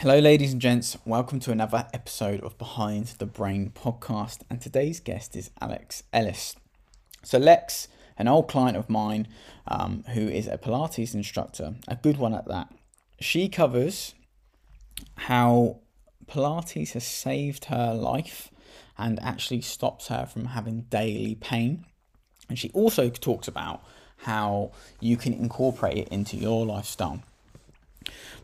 Hello, ladies and gents. Welcome to another episode of Behind the Brain podcast. And today's guest is Alex Ellis. So, Lex, an old client of mine um, who is a Pilates instructor, a good one at that, she covers how Pilates has saved her life and actually stops her from having daily pain. And she also talks about how you can incorporate it into your lifestyle.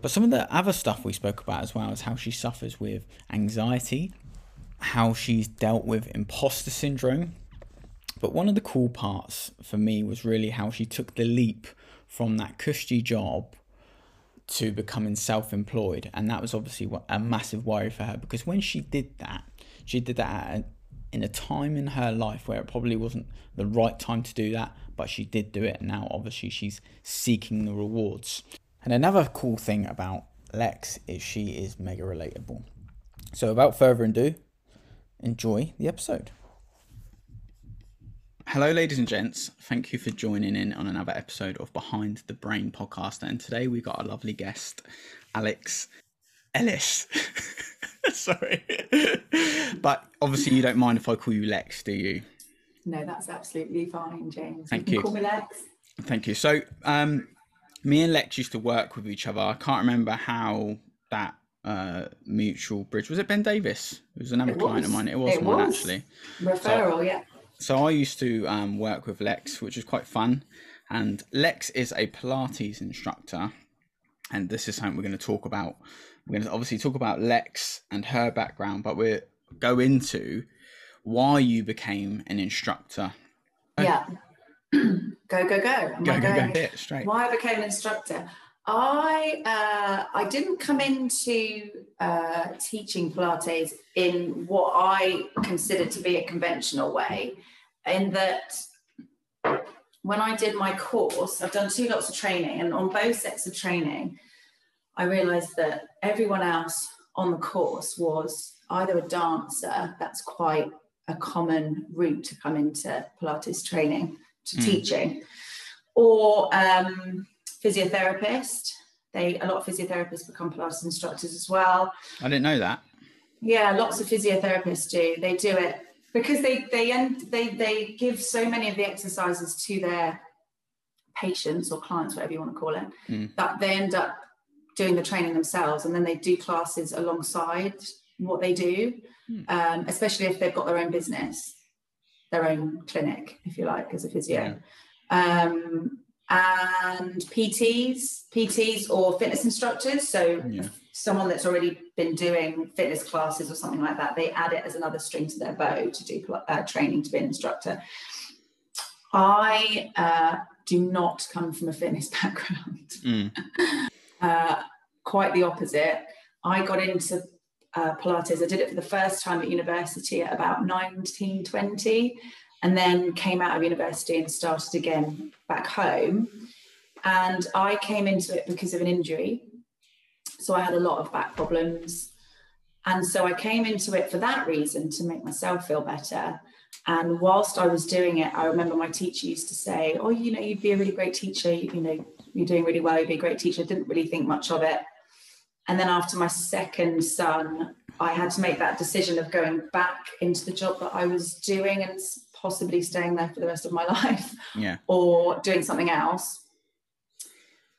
But some of the other stuff we spoke about as well is how she suffers with anxiety, how she's dealt with imposter syndrome. But one of the cool parts for me was really how she took the leap from that cushy job to becoming self employed. And that was obviously a massive worry for her because when she did that, she did that in a time in her life where it probably wasn't the right time to do that, but she did do it. And now, obviously, she's seeking the rewards. And another cool thing about Lex is she is mega relatable. So, without further ado, enjoy the episode. Hello, ladies and gents. Thank you for joining in on another episode of Behind the Brain podcast. And today we got a lovely guest, Alex Ellis. Sorry. but obviously, you don't mind if I call you Lex, do you? No, that's absolutely fine, James. Thank you. Call me Lex. Thank you. So, um, me and Lex used to work with each other. I can't remember how that uh, mutual bridge was. It Ben Davis? It was another it client was. of mine. It was it mine was. actually. Referral, so, yeah. So I used to um, work with Lex, which is quite fun. And Lex is a Pilates instructor, and this is something we're going to talk about. We're going to obviously talk about Lex and her background, but we'll go into why you became an instructor. Yeah. go, go, go. Am go, go, go, go. straight. Why I became an instructor. I uh, I didn't come into uh, teaching Pilates in what I consider to be a conventional way, in that when I did my course, I've done two lots of training, and on both sets of training, I realised that everyone else on the course was either a dancer, that's quite a common route to come into Pilates training, to mm. teaching, or um, physiotherapist. They a lot of physiotherapists become Pilates instructors as well. I didn't know that. Yeah, lots of physiotherapists do. They do it because they they end they they give so many of the exercises to their patients or clients, whatever you want to call it, mm. that they end up doing the training themselves, and then they do classes alongside what they do, mm. um, especially if they've got their own business their own clinic, if you like, as a physio. Yeah. Um, and PTs, PTs or fitness instructors. So yeah. someone that's already been doing fitness classes or something like that, they add it as another string to their bow to do uh, training to be an instructor. I uh, do not come from a fitness background. Mm. Uh, quite the opposite. I got into uh, Pilates. I did it for the first time at university at about 19, 20, and then came out of university and started again back home. And I came into it because of an injury. So I had a lot of back problems. And so I came into it for that reason to make myself feel better. And whilst I was doing it, I remember my teacher used to say, Oh, you know, you'd be a really great teacher. You know, you're doing really well, you'd be a great teacher. I didn't really think much of it. And then after my second son, I had to make that decision of going back into the job that I was doing and possibly staying there for the rest of my life yeah. or doing something else.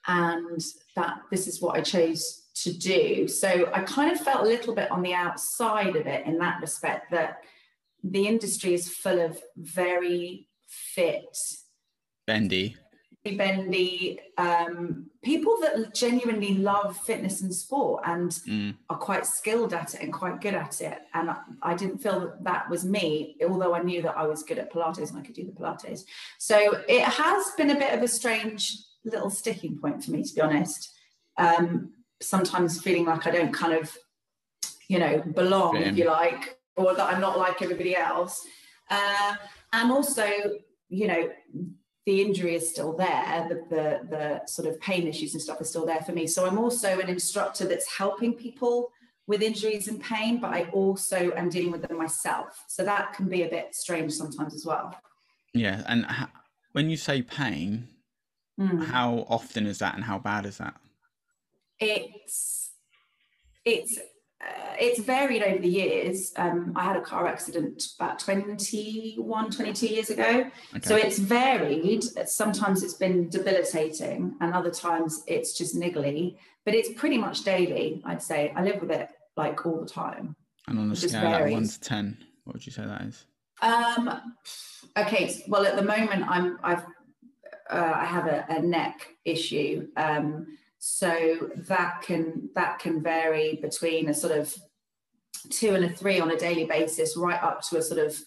And that this is what I chose to do. So I kind of felt a little bit on the outside of it in that respect that the industry is full of very fit, bendy, bendy um, people that genuinely love fitness and sport and mm. are quite skilled at it and quite good at it. And I, I, didn't feel that that was me, although I knew that I was good at Pilates and I could do the Pilates. So it has been a bit of a strange little sticking point for me, to be honest. Um, sometimes feeling like I don't kind of, you know, belong, if you like, or that I'm not like everybody else. Uh, and also, you know, the injury is still there, the, the, the sort of pain issues and stuff are still there for me. So I'm also an instructor that's helping people with injuries and pain, but I also am dealing with them myself. So that can be a bit strange sometimes as well. Yeah. And ha- when you say pain, mm. how often is that and how bad is that? It's it's uh, it's varied over the years. Um, I had a car accident about 21, 22 years ago. Okay. So it's varied. Sometimes it's been debilitating, and other times it's just niggly, but it's pretty much daily, I'd say. I live with it like all the time. And on a scale like one to 10, what would you say that is? Um, okay. Well, at the moment, I'm, I've, uh, I have a, a neck issue. Um, so that can that can vary between a sort of two and a three on a daily basis, right up to a sort of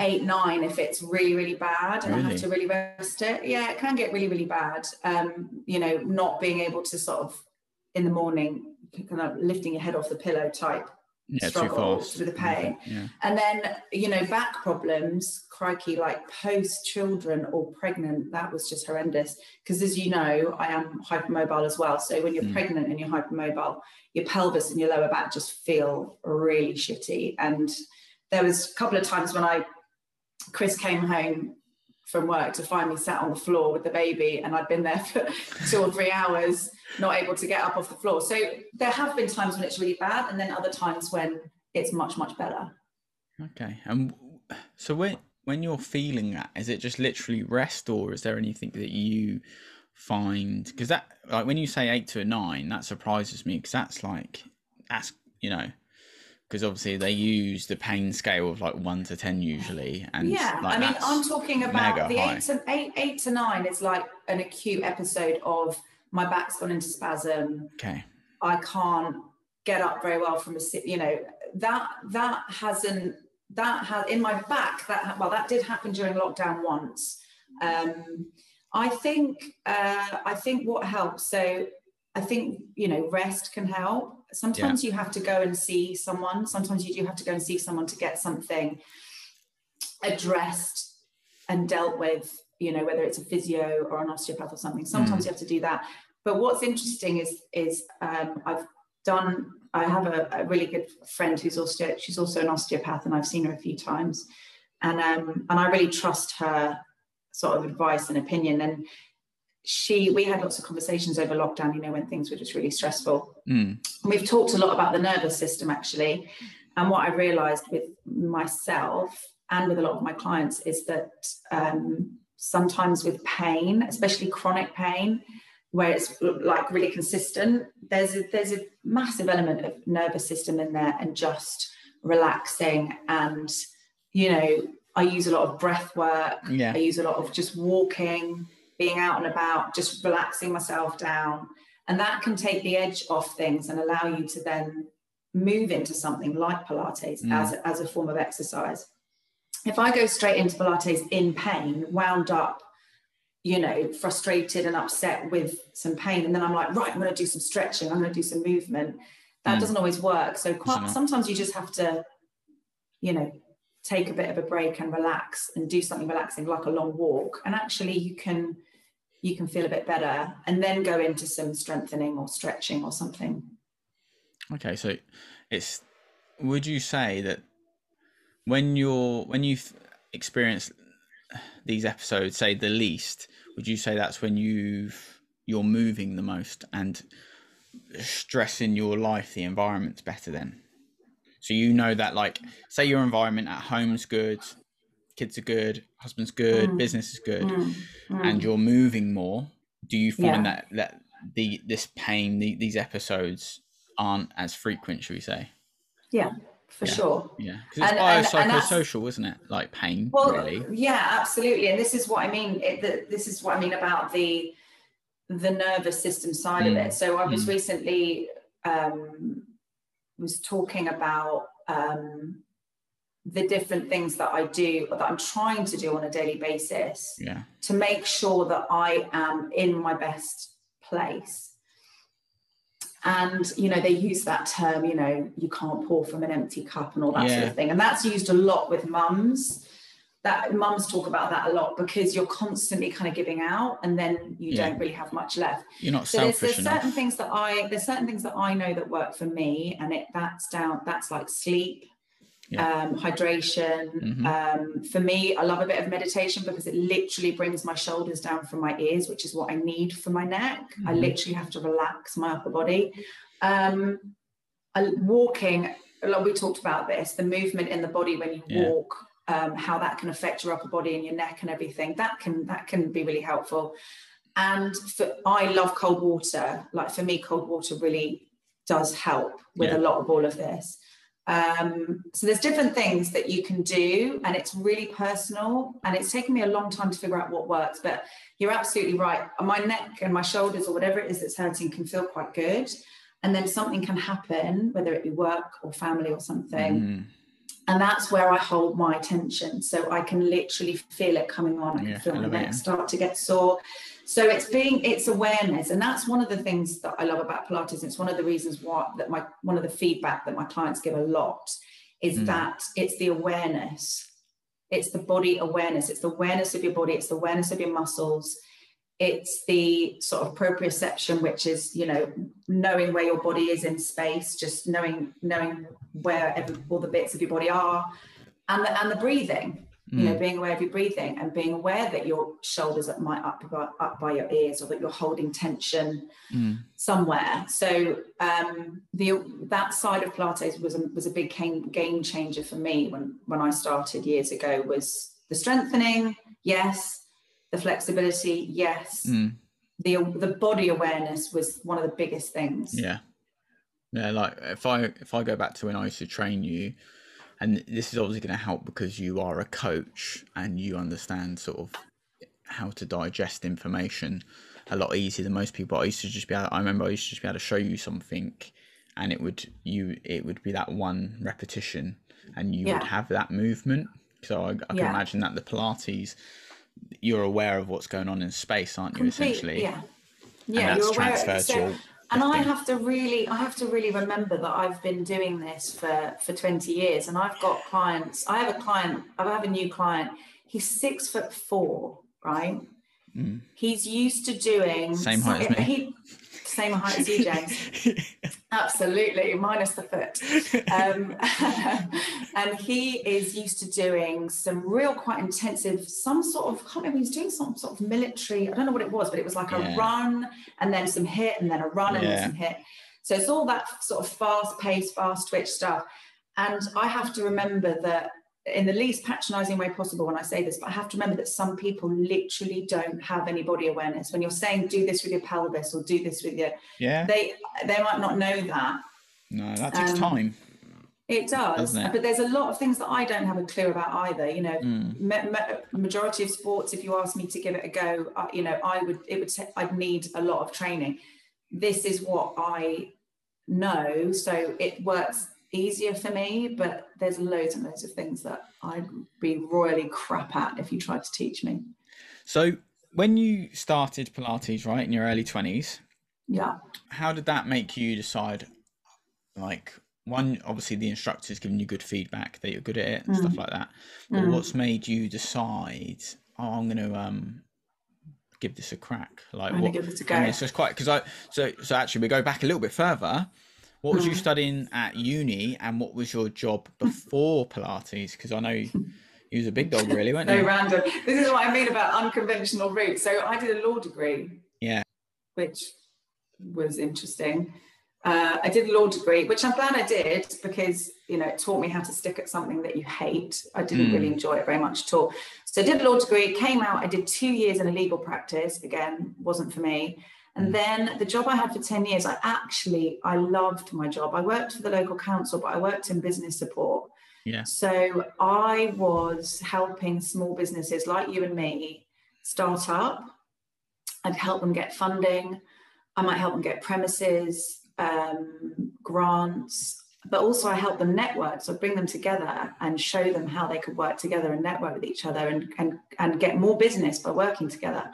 eight nine if it's really really bad and really? I have to really rest it. Yeah, it can get really really bad. Um, you know, not being able to sort of in the morning kind of lifting your head off the pillow type yeah, struggles with the pain. Yeah. And then, you know, back problems, crikey, like post children or pregnant, that was just horrendous. Because as you know, I am hypermobile as well. So when you're mm. pregnant and you're hypermobile, your pelvis and your lower back just feel really shitty. And there was a couple of times when I, Chris came home from work to find me sat on the floor with the baby and I'd been there for two or three hours not able to get up off the floor. So there have been times when it's really bad, and then other times when it's much much better. Okay, and so when when you're feeling that, is it just literally rest, or is there anything that you find? Because that, like, when you say eight to a nine, that surprises me because that's like that's you know because obviously they use the pain scale of like one to ten usually and yeah like i mean i'm talking about the eight to eight eight to nine is like an acute episode of my back's gone into spasm. Okay. I can't get up very well from a sit. You know that that hasn't that has in my back that well that did happen during lockdown once. Um, I think uh, I think what helps. So I think you know rest can help. Sometimes yeah. you have to go and see someone. Sometimes you do have to go and see someone to get something addressed and dealt with you know whether it's a physio or an osteopath or something sometimes mm. you have to do that but what's interesting is is um, I've done. I have a, a, really good friend who's also she's also an osteopath, and I've seen her a few times, and um, and I really trust her sort of advice and opinion. And she, we had lots of conversations over lockdown. You know, when things were just really stressful. Mm. We've talked a lot about the nervous system actually, and what I realised with myself and with a lot of my clients is that um, sometimes with pain, especially chronic pain, where it's like really consistent there's a there's a massive element of nervous system in there and just relaxing and you know i use a lot of breath work yeah. i use a lot of just walking being out and about just relaxing myself down and that can take the edge off things and allow you to then move into something like pilates mm. as, as a form of exercise if i go straight into pilates in pain wound up you know, frustrated and upset with some pain. And then I'm like, right, I'm going to do some stretching, I'm going to do some movement. That mm. doesn't always work. So quite, sometimes you just have to, you know, take a bit of a break and relax and do something relaxing like a long walk. And actually you can you can feel a bit better and then go into some strengthening or stretching or something. Okay, so it's would you say that when you're when you've experienced these episodes say the least would you say that's when you've you're moving the most and stress in your life the environment's better then so you know that like say your environment at home's good kids are good husband's good mm. business is good mm. Mm. and you're moving more do you find yeah. that that the this pain the, these episodes aren't as frequent should we say yeah for yeah. sure. Yeah, because it's biopsychosocial, and isn't it? Like pain. Well, really. yeah, absolutely. And this is what I mean. It, the, this is what I mean about the the nervous system side mm. of it. So I was mm. recently um, was talking about um, the different things that I do that I'm trying to do on a daily basis yeah. to make sure that I am in my best place and you know they use that term you know you can't pour from an empty cup and all that yeah. sort of thing and that's used a lot with mums that mums talk about that a lot because you're constantly kind of giving out and then you yeah. don't really have much left you're not so selfish there's, there's enough. certain things that i there's certain things that i know that work for me and it that's down that's like sleep yeah. um, hydration. Mm-hmm. Um, for me, I love a bit of meditation because it literally brings my shoulders down from my ears, which is what I need for my neck. Mm-hmm. I literally have to relax my upper body. Um, walking, like we talked about this, the movement in the body when you yeah. walk, um, how that can affect your upper body and your neck and everything. That can that can be really helpful. And for, I love cold water. Like for me, cold water really does help with yeah. a lot of all of this. Um, so there's different things that you can do, and it's really personal. And it's taken me a long time to figure out what works. But you're absolutely right. My neck and my shoulders, or whatever it is that's hurting, can feel quite good. And then something can happen, whether it be work or family or something. Mm. And that's where I hold my attention. So I can literally feel it coming on. I can yeah, feel my neck start to get sore so it's being it's awareness and that's one of the things that i love about pilates. It's one of the reasons why that my one of the feedback that my clients give a lot is mm. that it's the awareness. It's the body awareness. It's the awareness of your body. It's the awareness of your muscles. It's the sort of proprioception which is you know knowing where your body is in space just knowing knowing where every, all the bits of your body are and the, and the breathing you know mm. being aware of your breathing and being aware that your shoulders might up by, up by your ears or that you're holding tension mm. somewhere so um, the that side of pilates was a, was a big game, game changer for me when when i started years ago was the strengthening yes the flexibility yes mm. the the body awareness was one of the biggest things yeah yeah like if i if i go back to when i used to train you and this is obviously going to help because you are a coach and you understand sort of how to digest information a lot easier than most people. I used to just be able, I remember I used to just be able to show you something and it would you it would be that one repetition and you yeah. would have that movement. So I, I can yeah. imagine that the Pilates you're aware of what's going on in space, aren't you? Complete, essentially, yeah, yeah. And that's transferred so, to and I have to really, I have to really remember that I've been doing this for for 20 years, and I've got clients. I have a client. I have a new client. He's six foot four, right? Mm. He's used to doing same height as me. He, same height as you, James. Absolutely, minus the foot. Um, and he is used to doing some real quite intensive, some sort of, I can't remember, he's doing some sort of military, I don't know what it was, but it was like yeah. a run and then some HIIT and then a run and yeah. some HIIT. So it's all that sort of fast paced, fast twitch stuff. And I have to remember that in the least patronizing way possible when I say this, but I have to remember that some people literally don't have any body awareness. When you're saying do this with your pelvis or do this with your yeah, they they might not know that. No, that takes um, time. It does, it? but there's a lot of things that I don't have a clue about either. You know, mm. ma- ma- majority of sports, if you ask me to give it a go, uh, you know, I would it would t- I'd need a lot of training. This is what I know, so it works easier for me, but there's loads and loads of things that I'd be royally crap at if you tried to teach me. So when you started Pilates, right, in your early 20s, yeah. How did that make you decide like one obviously the instructors giving you good feedback that you're good at it and mm. stuff like that. But mm. what's made you decide, oh, I'm going to um give this a crack? Like I'm what? Give it a go. So it's quite because I so so actually we go back a little bit further. What was you hmm. studying at uni, and what was your job before Pilates? Because I know you, was a big dog, really, weren't you? no random. This is what I mean about unconventional routes. So I did a law degree. Yeah. Which was interesting. Uh, I did a law degree, which I'm glad I did because you know it taught me how to stick at something that you hate. I didn't mm. really enjoy it very much at all. So I did a law degree, came out, I did two years in a legal practice. Again, wasn't for me. And mm. then the job I had for 10 years, I actually, I loved my job. I worked for the local council, but I worked in business support. Yeah. So I was helping small businesses like you and me start up. I'd help them get funding. I might help them get premises, um, grants, but also I help them network. So I'd bring them together and show them how they could work together and network with each other and, and, and get more business by working together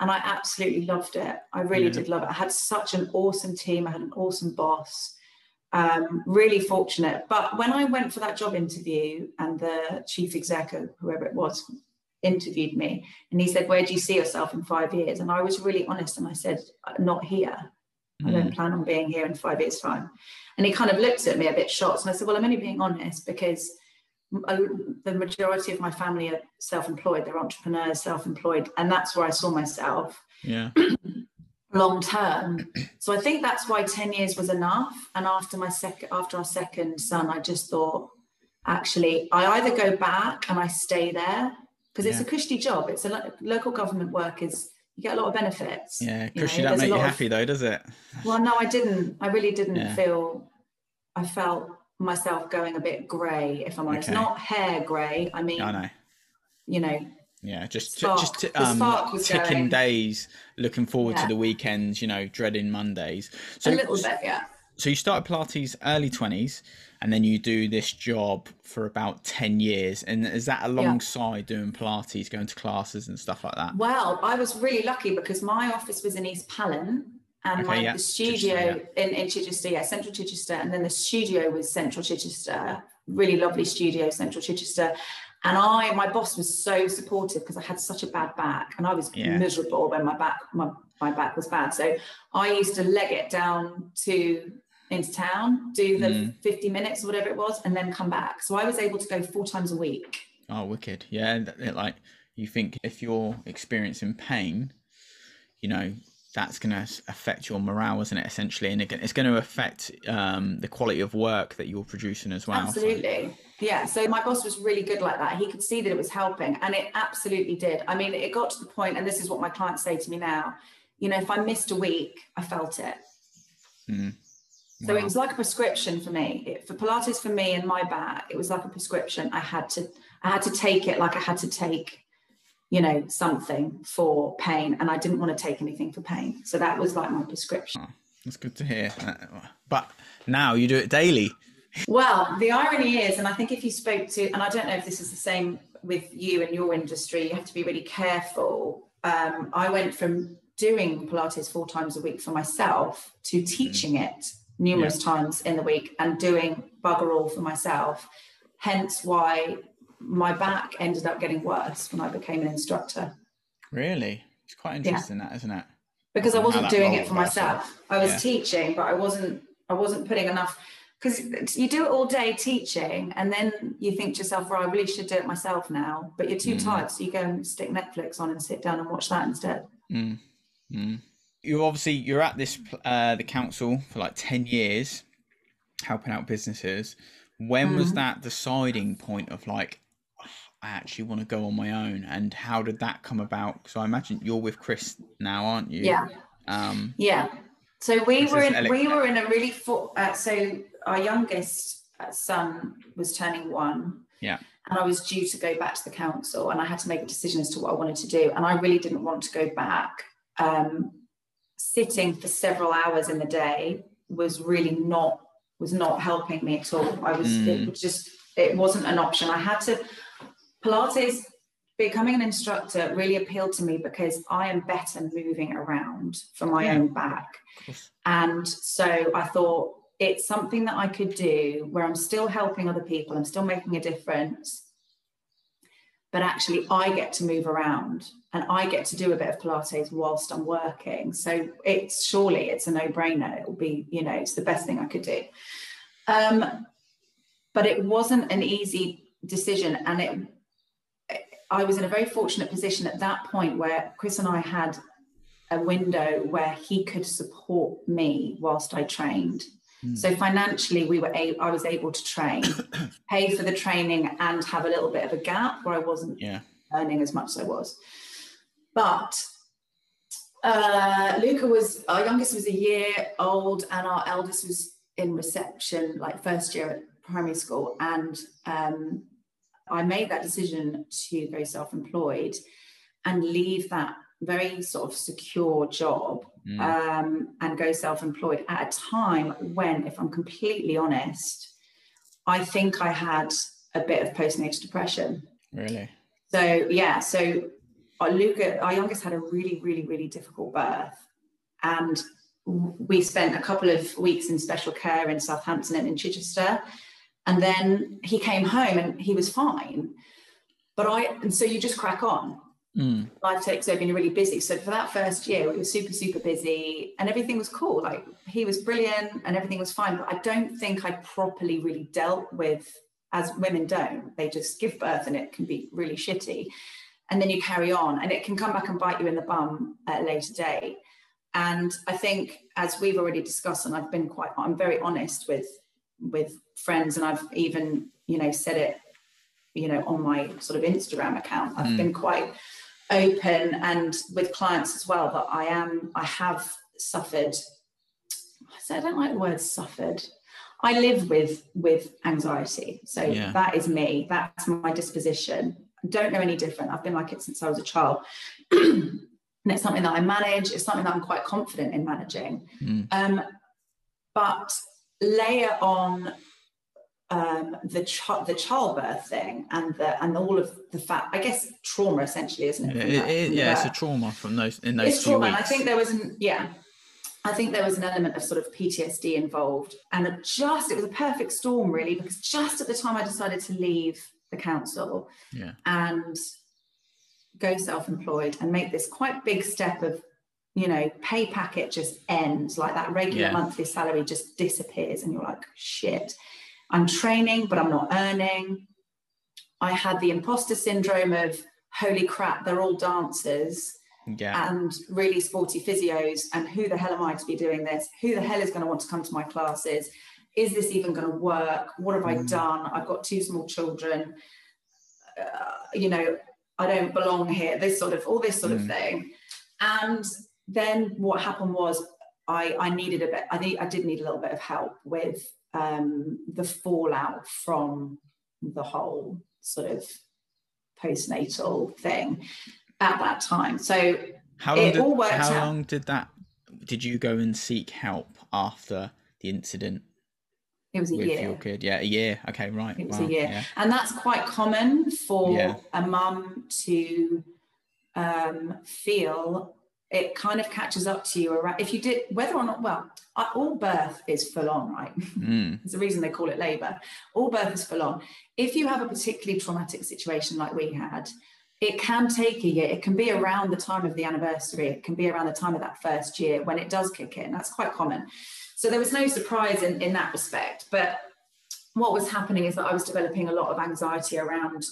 and I absolutely loved it. I really yeah. did love it. I had such an awesome team. I had an awesome boss. Um, really fortunate. But when I went for that job interview, and the chief executive, whoever it was, interviewed me, and he said, "Where do you see yourself in five years?" And I was really honest, and I said, "Not here. I don't mm. plan on being here in five years' time." And he kind of looked at me a bit shocked, and I said, "Well, I'm only being honest because." The majority of my family are self-employed they're entrepreneurs self-employed and that's where i saw myself yeah long term. So I think that's why 10 years was enough. And after my second after our second son, I just thought, actually, I either go back and I stay there because it's a cushy job. It's a lo- local government work is you get a lot of benefits. Yeah, cushy you know, don't make you happy of, though, does it? Well, no, I didn't. I really didn't yeah. feel. I felt myself going a bit grey, if I'm honest. Okay. Not hair grey. I mean, I know. You know, yeah, just spark. just t- um, ticking going. days, looking forward yeah. to the weekends. You know, dreading Mondays. So, a little bit, yeah. So you started Pilates early twenties, and then you do this job for about ten years. And is that alongside yeah. doing Pilates, going to classes and stuff like that? Well, I was really lucky because my office was in East Pallant, and okay, my yeah. the studio Chichester, yeah. in, in Chichester, yeah, Central Chichester, and then the studio was Central Chichester. Really lovely studio, Central Chichester. And I, my boss was so supportive because I had such a bad back and I was yeah. miserable when my back, my, my back was bad. So I used to leg it down to into town, do the mm. 50 minutes or whatever it was, and then come back. So I was able to go four times a week. Oh, wicked. Yeah. Like you think if you're experiencing pain, you know, that's going to affect your morale, isn't it? Essentially, and it's going to affect um, the quality of work that you're producing as well. Absolutely, so. yeah. So my boss was really good like that. He could see that it was helping, and it absolutely did. I mean, it got to the point, and this is what my clients say to me now. You know, if I missed a week, I felt it. Mm. Wow. So it was like a prescription for me. It, for Pilates, for me and my back, it was like a prescription. I had to, I had to take it like I had to take you know, something for pain, and I didn't want to take anything for pain. So that was like my prescription. Oh, that's good to hear. But now you do it daily. Well, the irony is, and I think if you spoke to, and I don't know if this is the same with you and your industry, you have to be really careful. Um, I went from doing Pilates four times a week for myself to mm. teaching it numerous yeah. times in the week and doing bugger all for myself. Hence why my back ended up getting worse when I became an instructor. Really? It's quite interesting yeah. that, isn't it? Because I wasn't doing it for myself. I was yeah. teaching, but I wasn't I wasn't putting enough because you do it all day teaching and then you think to yourself, well, I really should do it myself now. But you're too mm. tired, so you go and stick Netflix on and sit down and watch that instead. Mm. Mm. You obviously you're at this uh, the council for like ten years, helping out businesses. When was mm. that deciding point of like, I actually want to go on my own. And how did that come about? So I imagine you're with Chris now, aren't you? Yeah. Um, yeah. So we were in, we were in a really full, uh, so our youngest uh, son was turning one. Yeah. And I was due to go back to the council and I had to make a decision as to what I wanted to do. And I really didn't want to go back. Um, sitting for several hours in the day was really not was not helping me at all. I was mm. it was just it wasn't an option. I had to Pilates, becoming an instructor really appealed to me because I am better moving around for my yeah. own back. And so I thought it's something that I could do where I'm still helping other people, I'm still making a difference, but actually I get to move around and I get to do a bit of Pilates whilst I'm working. So it's surely it's a no-brainer. It will be, you know, it's the best thing I could do. Um, but it wasn't an easy decision and it I was in a very fortunate position at that point where Chris and I had a window where he could support me whilst I trained. Mm. So financially, we were a- I was able to train, pay for the training, and have a little bit of a gap where I wasn't yeah. earning as much as I was. But uh, Luca was our youngest was a year old, and our eldest was in reception, like first year at primary school, and um, I made that decision to go self employed and leave that very sort of secure job mm. um, and go self employed at a time when, if I'm completely honest, I think I had a bit of postnatal depression. Really? So, yeah. So, our Luca, our youngest had a really, really, really difficult birth. And we spent a couple of weeks in special care in Southampton and in Chichester. And then he came home and he was fine. But I, and so you just crack on. Mm. Life takes over and you're really busy. So for that first year, we were super, super busy and everything was cool. Like he was brilliant and everything was fine. But I don't think I properly really dealt with, as women don't, they just give birth and it can be really shitty. And then you carry on and it can come back and bite you in the bum at a later date. and I think, as we've already discussed, and I've been quite, I'm very honest with with friends, and I've even, you know, said it, you know, on my sort of Instagram account. I've mm. been quite open and with clients as well that I am, I have suffered. I don't like the word suffered. I live with with anxiety, so yeah. that is me. That's my disposition. I don't know any different. I've been like it since I was a child. and it's something that I manage. It's something that I'm quite confident in managing. Mm. Um, but layer on um, the ch- the childbirth thing and the and all of the fact, I guess trauma essentially, isn't it? Yeah, it, it, yeah it's a trauma from those in those. It's trauma. I think there was an yeah. I think there was an element of sort of PTSD involved, and just it was a perfect storm, really, because just at the time I decided to leave the council, yeah, and go self-employed and make this quite big step of you know pay packet just ends like that regular yeah. monthly salary just disappears and you're like shit i'm training but i'm not earning i had the imposter syndrome of holy crap they're all dancers yeah. and really sporty physios and who the hell am i to be doing this who the hell is going to want to come to my classes is this even going to work what have mm. i done i've got two small children uh, you know I don't belong here, this sort of, all this sort mm. of thing. And then what happened was I, I needed a bit, I, need, I did need a little bit of help with um, the fallout from the whole sort of postnatal thing at that time. So how long, did, how long did that, did you go and seek help after the incident? It was a with year. your kid, yeah, a year. Okay, right. It was wow. a year, yeah. and that's quite common for yeah. a mum to um, feel. It kind of catches up to you around if you did whether or not. Well, all birth is full on, right? Mm. There's a reason they call it labour. All birth is full on. If you have a particularly traumatic situation like we had, it can take a year. It can be around the time of the anniversary. It can be around the time of that first year when it does kick in. That's quite common. So there was no surprise in, in that respect. But what was happening is that I was developing a lot of anxiety around,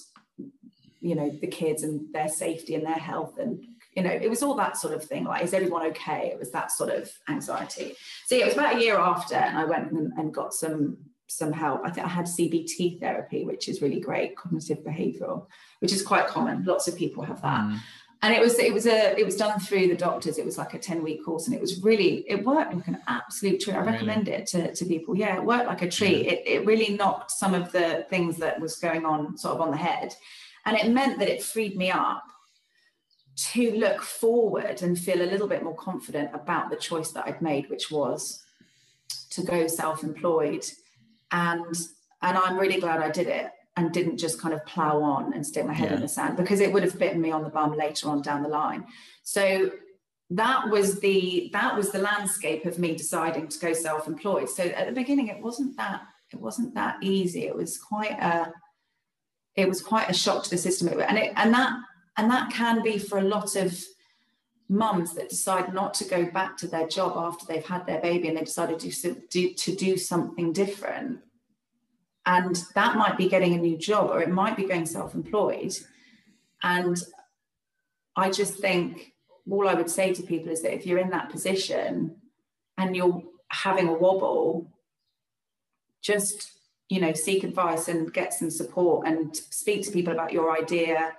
you know, the kids and their safety and their health. And, you know, it was all that sort of thing. Like, is everyone okay? It was that sort of anxiety. So yeah, it was about a year after, and I went and, and got some some help. I think I had CBT therapy, which is really great, cognitive behavioral, which is quite common. Lots of people have that. Mm and it was it was a it was done through the doctors it was like a 10 week course and it was really it worked like an absolute treat i recommend it to, to people yeah it worked like a treat yeah. it, it really knocked some of the things that was going on sort of on the head and it meant that it freed me up to look forward and feel a little bit more confident about the choice that i'd made which was to go self-employed and and i'm really glad i did it and didn't just kind of plow on and stick my head yeah. in the sand because it would have bitten me on the bum later on down the line. So that was the that was the landscape of me deciding to go self-employed. So at the beginning, it wasn't that it wasn't that easy. It was quite a it was quite a shock to the system, and it and that and that can be for a lot of mums that decide not to go back to their job after they've had their baby and they decided to do, to do something different and that might be getting a new job or it might be going self employed. And I just think all I would say to people is that if you're in that position and you're having a wobble, just you know seek advice and get some support and speak to people about your idea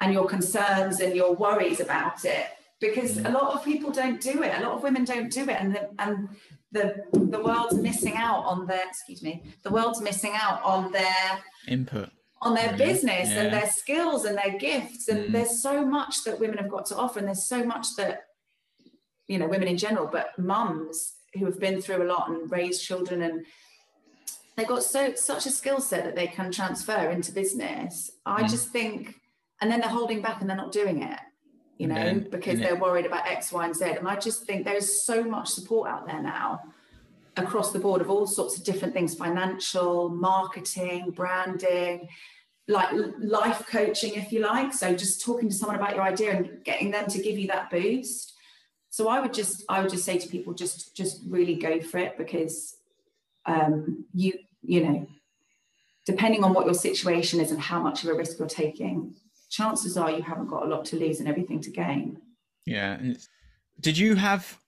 and your concerns and your worries about it because a lot of people don't do it a lot of women don't do it and the, and the the world's missing out on their excuse me the world's missing out on their input on their really? business yeah. and their skills and their gifts and mm. there's so much that women have got to offer and there's so much that you know women in general but mums who have been through a lot and raised children and they've got so such a skill set that they can transfer into business i mm. just think and then they're holding back and they're not doing it you know, then, because they're worried about X, Y, and Z. And I just think there's so much support out there now across the board of all sorts of different things financial, marketing, branding, like life coaching, if you like. So just talking to someone about your idea and getting them to give you that boost. So I would just I would just say to people just just really go for it because um, you you know depending on what your situation is and how much of a risk you're taking chances are you haven't got a lot to lose and everything to gain. Yeah. Did you have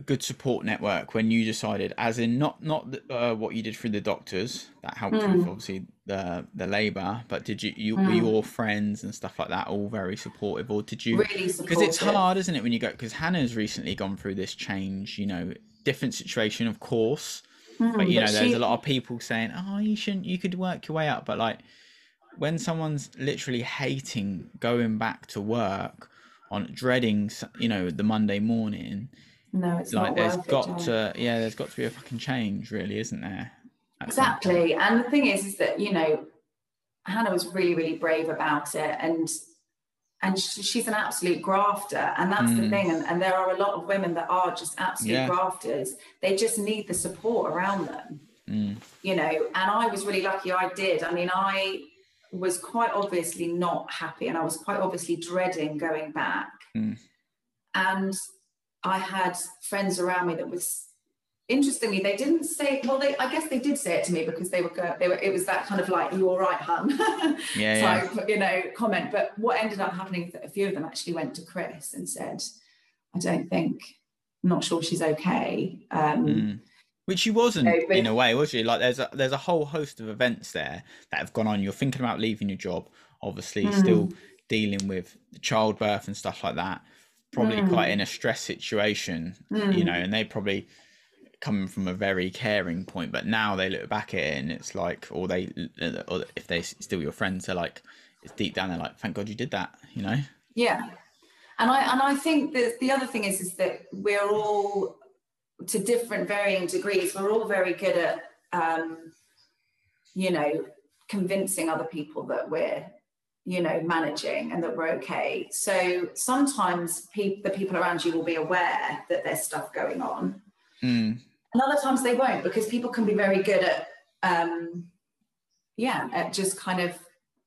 a good support network when you decided, as in not not uh, what you did through the doctors that helped mm. with obviously the the labour, but did you, you mm. were your friends and stuff like that all very supportive, or did you? Really Because it's hard, isn't it, when you go? Because Hannah's recently gone through this change. You know, different situation, of course, mm, but you know, there's she... a lot of people saying, "Oh, you shouldn't. You could work your way up," but like when someone's literally hating going back to work on dreading you know the monday morning no, it's like there's got it, to yeah, there's got to be a fucking change, really, isn't there? Exactly. And the thing is, is that you know, Hannah was really, really brave about it, and and she's an absolute grafter, and that's mm. the thing. And, and there are a lot of women that are just absolute yeah. grafters. They just need the support around them. Mm. You know, and I was really lucky. I did. I mean, I was quite obviously not happy, and I was quite obviously dreading going back. Mm. And I had friends around me that was interestingly they didn't say well they I guess they did say it to me because they were they were it was that kind of like you all right hun yeah, type yeah. you know comment but what ended up happening is that a few of them actually went to Chris and said I don't think I'm not sure she's okay um, mm. Which she wasn't but, in a way, was she? Like there's a there's a whole host of events there that have gone on. You're thinking about leaving your job, obviously mm. still dealing with childbirth and stuff like that probably mm. quite in a stress situation, mm. you know, and they probably coming from a very caring point, but now they look back at it and it's like, or they, or if they still your friends, they're like, it's deep down, they're like, thank God you did that, you know? Yeah. And I, and I think that the other thing is, is that we're all to different varying degrees, we're all very good at, um, you know, convincing other people that we're you know managing and that we're okay. So sometimes pe- the people around you will be aware that there's stuff going on. Mm. and other times they won't because people can be very good at um yeah at just kind of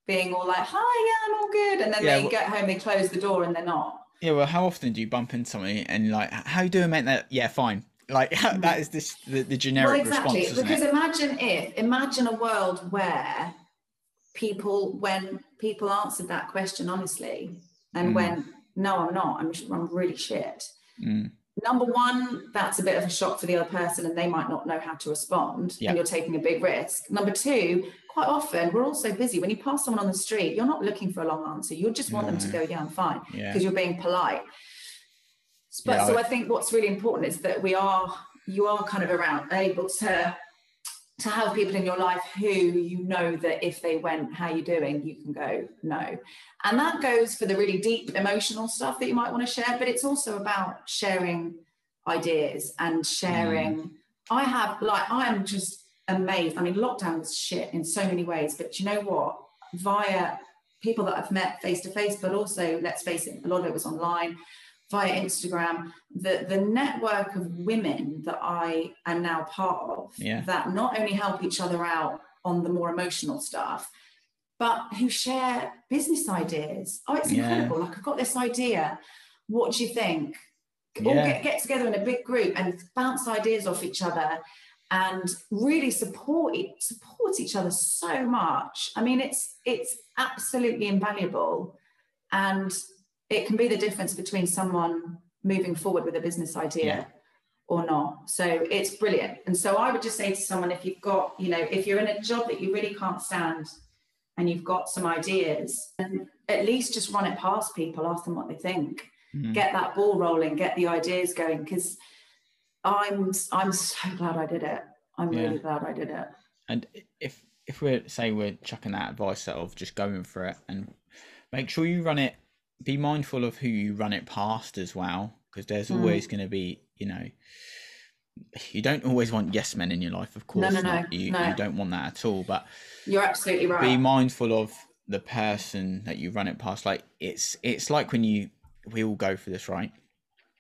being all like hi yeah i'm all good. And then yeah, they well, get home they close the door and they're not. Yeah well how often do you bump into somebody and like how you doing mate? That yeah fine like mm. that is this the, the generic well, exactly response, because it? imagine if imagine a world where people when people answered that question honestly and mm. when no i'm not i'm, I'm really shit mm. number one that's a bit of a shock for the other person and they might not know how to respond yeah. and you're taking a big risk number two quite often we're all so busy when you pass someone on the street you're not looking for a long answer you just want no. them to go yeah i'm fine because yeah. you're being polite but yeah, so I, I think what's really important is that we are you are kind of around able to to have people in your life who you know that if they went how you doing? you can go no. And that goes for the really deep emotional stuff that you might want to share but it's also about sharing ideas and sharing mm. i have like i'm just amazed. I mean lockdown was shit in so many ways but you know what? Via people that i've met face to face but also let's face it a lot of it was online via Instagram, the, the network of women that I am now part of yeah. that not only help each other out on the more emotional stuff, but who share business ideas. Oh, it's incredible. Yeah. Like, I've got this idea. What do you think? Yeah. All get, get together in a big group and bounce ideas off each other and really support support each other so much. I mean, it's it's absolutely invaluable. And it can be the difference between someone moving forward with a business idea yeah. or not. So it's brilliant. And so I would just say to someone, if you've got, you know, if you're in a job that you really can't stand and you've got some ideas, and at least just run it past people, ask them what they think, mm. get that ball rolling, get the ideas going. Because I'm I'm so glad I did it. I'm yeah. really glad I did it. And if if we're say we're chucking that advice out of just going for it and make sure you run it be mindful of who you run it past as well, because there's mm. always going to be, you know, you don't always want yes men in your life, of course. No, no, no, you, no. you don't want that at all. But you're absolutely right. Be mindful of the person that you run it past. Like it's it's like when you we all go for this, right?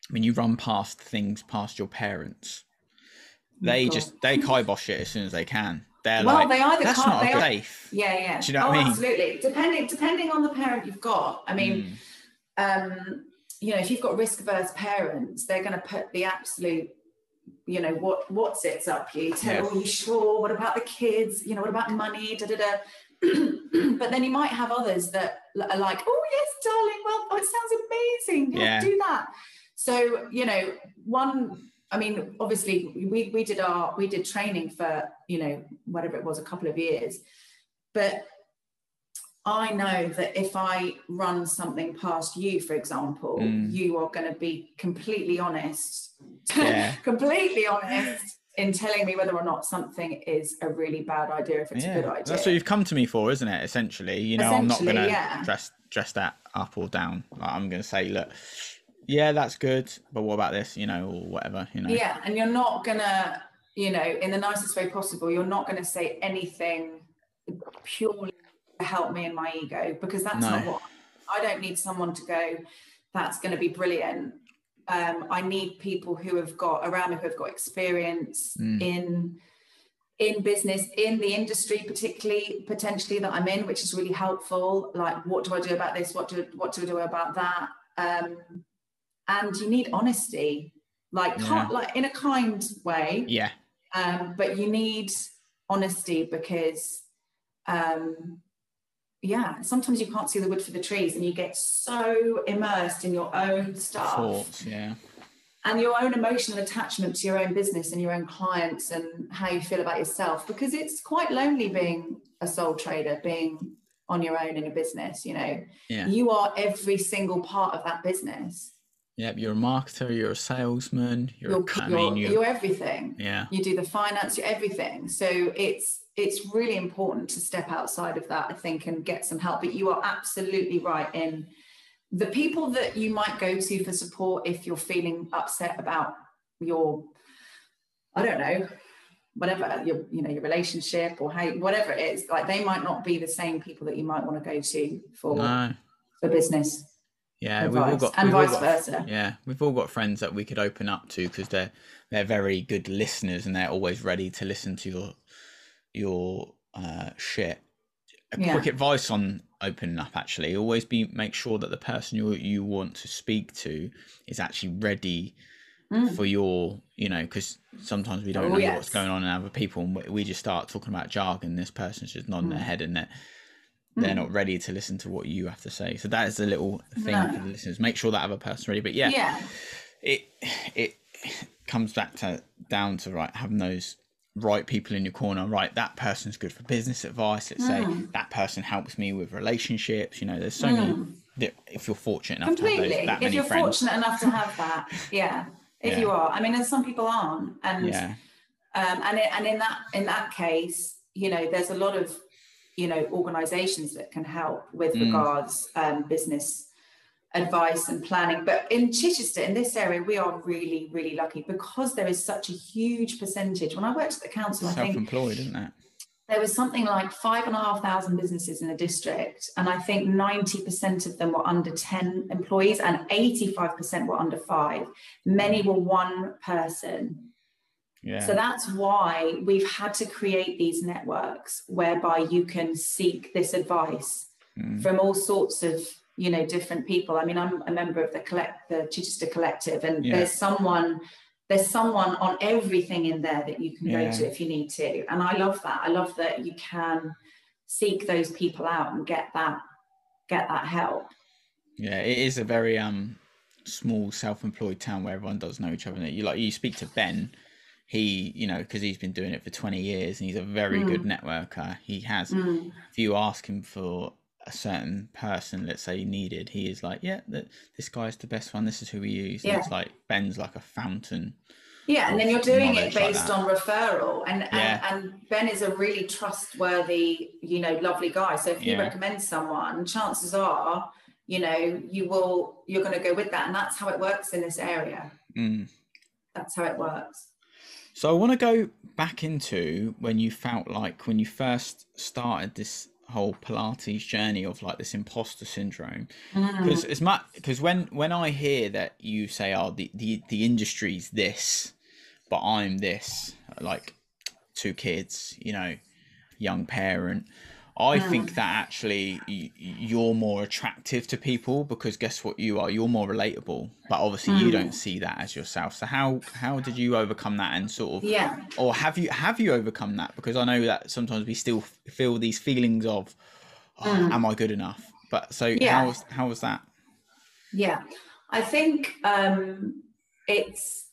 When you run past things past your parents, oh they just they kibosh it as soon as they can. They're well, like, they either that's not they safe. Are, yeah, yeah. Do you know oh, what I mean? Absolutely. Depending depending on the parent you've got. I mean, mm um, you know, if you've got risk averse parents, they're going to put the absolute, you know, what what it's up you. Tell, yeah. are you sure? What about the kids? You know, what about money? Da da da. but then you might have others that are like, oh yes, darling. Well, oh, it sounds amazing. Yeah, yeah. do that. So you know, one I mean, obviously, we we did our we did training for you know whatever it was a couple of years, but I know that if I run something past you, for example, mm. you are going to be completely honest, yeah. completely honest in telling me whether or not something is a really bad idea, if it's yeah. a good idea. That's what you've come to me for, isn't it? Essentially, you know, I'm not going to yeah. dress dress that up or down. Like, I'm going to say, look, yeah, that's good, but what about this? You know, or whatever. You know. Yeah, and you're not gonna, you know, in the nicest way possible, you're not going to say anything purely help me in my ego because that's no. not what I don't need someone to go, that's going to be brilliant. Um, I need people who have got around me who have got experience mm. in in business, in the industry, particularly potentially that I'm in, which is really helpful. Like, what do I do about this? What do what do I do about that? Um, and you need honesty, like yeah. like in a kind way. Yeah. Um, but you need honesty because um, yeah, sometimes you can't see the wood for the trees and you get so immersed in your own stuff. Thoughts, yeah. And your own emotional attachment to your own business and your own clients and how you feel about yourself because it's quite lonely being a sole trader, being on your own in a business, you know. Yeah. You are every single part of that business. Yep, you're a marketer, you're a salesman, you're, you're, you're, mean, you're, you're everything. Yeah. You do the finance, you're everything. So it's it's really important to step outside of that, I think, and get some help. But you are absolutely right in the people that you might go to for support if you're feeling upset about your, I don't know, whatever your you know your relationship or how whatever it is like they might not be the same people that you might want to go to for no. for business yeah advice, we've all got and vice got, versa yeah we've all got friends that we could open up to because they're they're very good listeners and they're always ready to listen to your your uh, shit. A yeah. quick advice on opening up actually always be make sure that the person you you want to speak to is actually ready mm. for your you know because sometimes we don't oh, know yes. what's going on in other people and we just start talking about jargon this person's just nodding mm. their head and they're they're mm. not ready to listen to what you have to say so that is a little thing no. for the listeners make sure that other person's ready but yeah, yeah. it it comes back to down to right having those right people in your corner right that person's good for business advice let's mm. say that person helps me with relationships you know there's so mm. many that if you're fortunate enough completely to have those, that if you're friends. fortunate enough to have that yeah if yeah. you are i mean and some people aren't and yeah. um and, it, and in that in that case you know there's a lot of you know organizations that can help with mm. regards um business advice and planning. But in Chichester, in this area, we are really, really lucky because there is such a huge percentage. When I worked at the council, I think self-employed, isn't it? There was something like five and a half thousand businesses in the district, and I think 90% of them were under 10 employees and 85% were under five. Many were one person. Yeah. So that's why we've had to create these networks whereby you can seek this advice mm. from all sorts of you know different people i mean i'm a member of the collect the chichester collective and yeah. there's someone there's someone on everything in there that you can yeah. go to if you need to and i love that i love that you can seek those people out and get that get that help yeah it is a very um small self-employed town where everyone does know each other you like you speak to ben he you know because he's been doing it for 20 years and he's a very mm. good networker he has mm. if you ask him for a certain person, let's say, needed, he is like, yeah, that this guy's the best one. This is who we use. Yeah. And it's like Ben's like a fountain. Yeah, and then you're doing it based like on referral, and, yeah. and and Ben is a really trustworthy, you know, lovely guy. So if you yeah. recommend someone, chances are, you know, you will you're going to go with that, and that's how it works in this area. Mm. That's how it works. So I want to go back into when you felt like when you first started this whole Pilates journey of like this imposter syndrome because mm. it's much because when when I hear that you say oh the, the the industry's this but I'm this like two kids you know young parent I mm. think that actually you're more attractive to people because guess what you are you're more relatable but obviously mm. you don't see that as yourself so how how did you overcome that and sort of yeah or have you have you overcome that because I know that sometimes we still feel these feelings of oh, mm. am I good enough but so yeah. how was how was that yeah I think um it's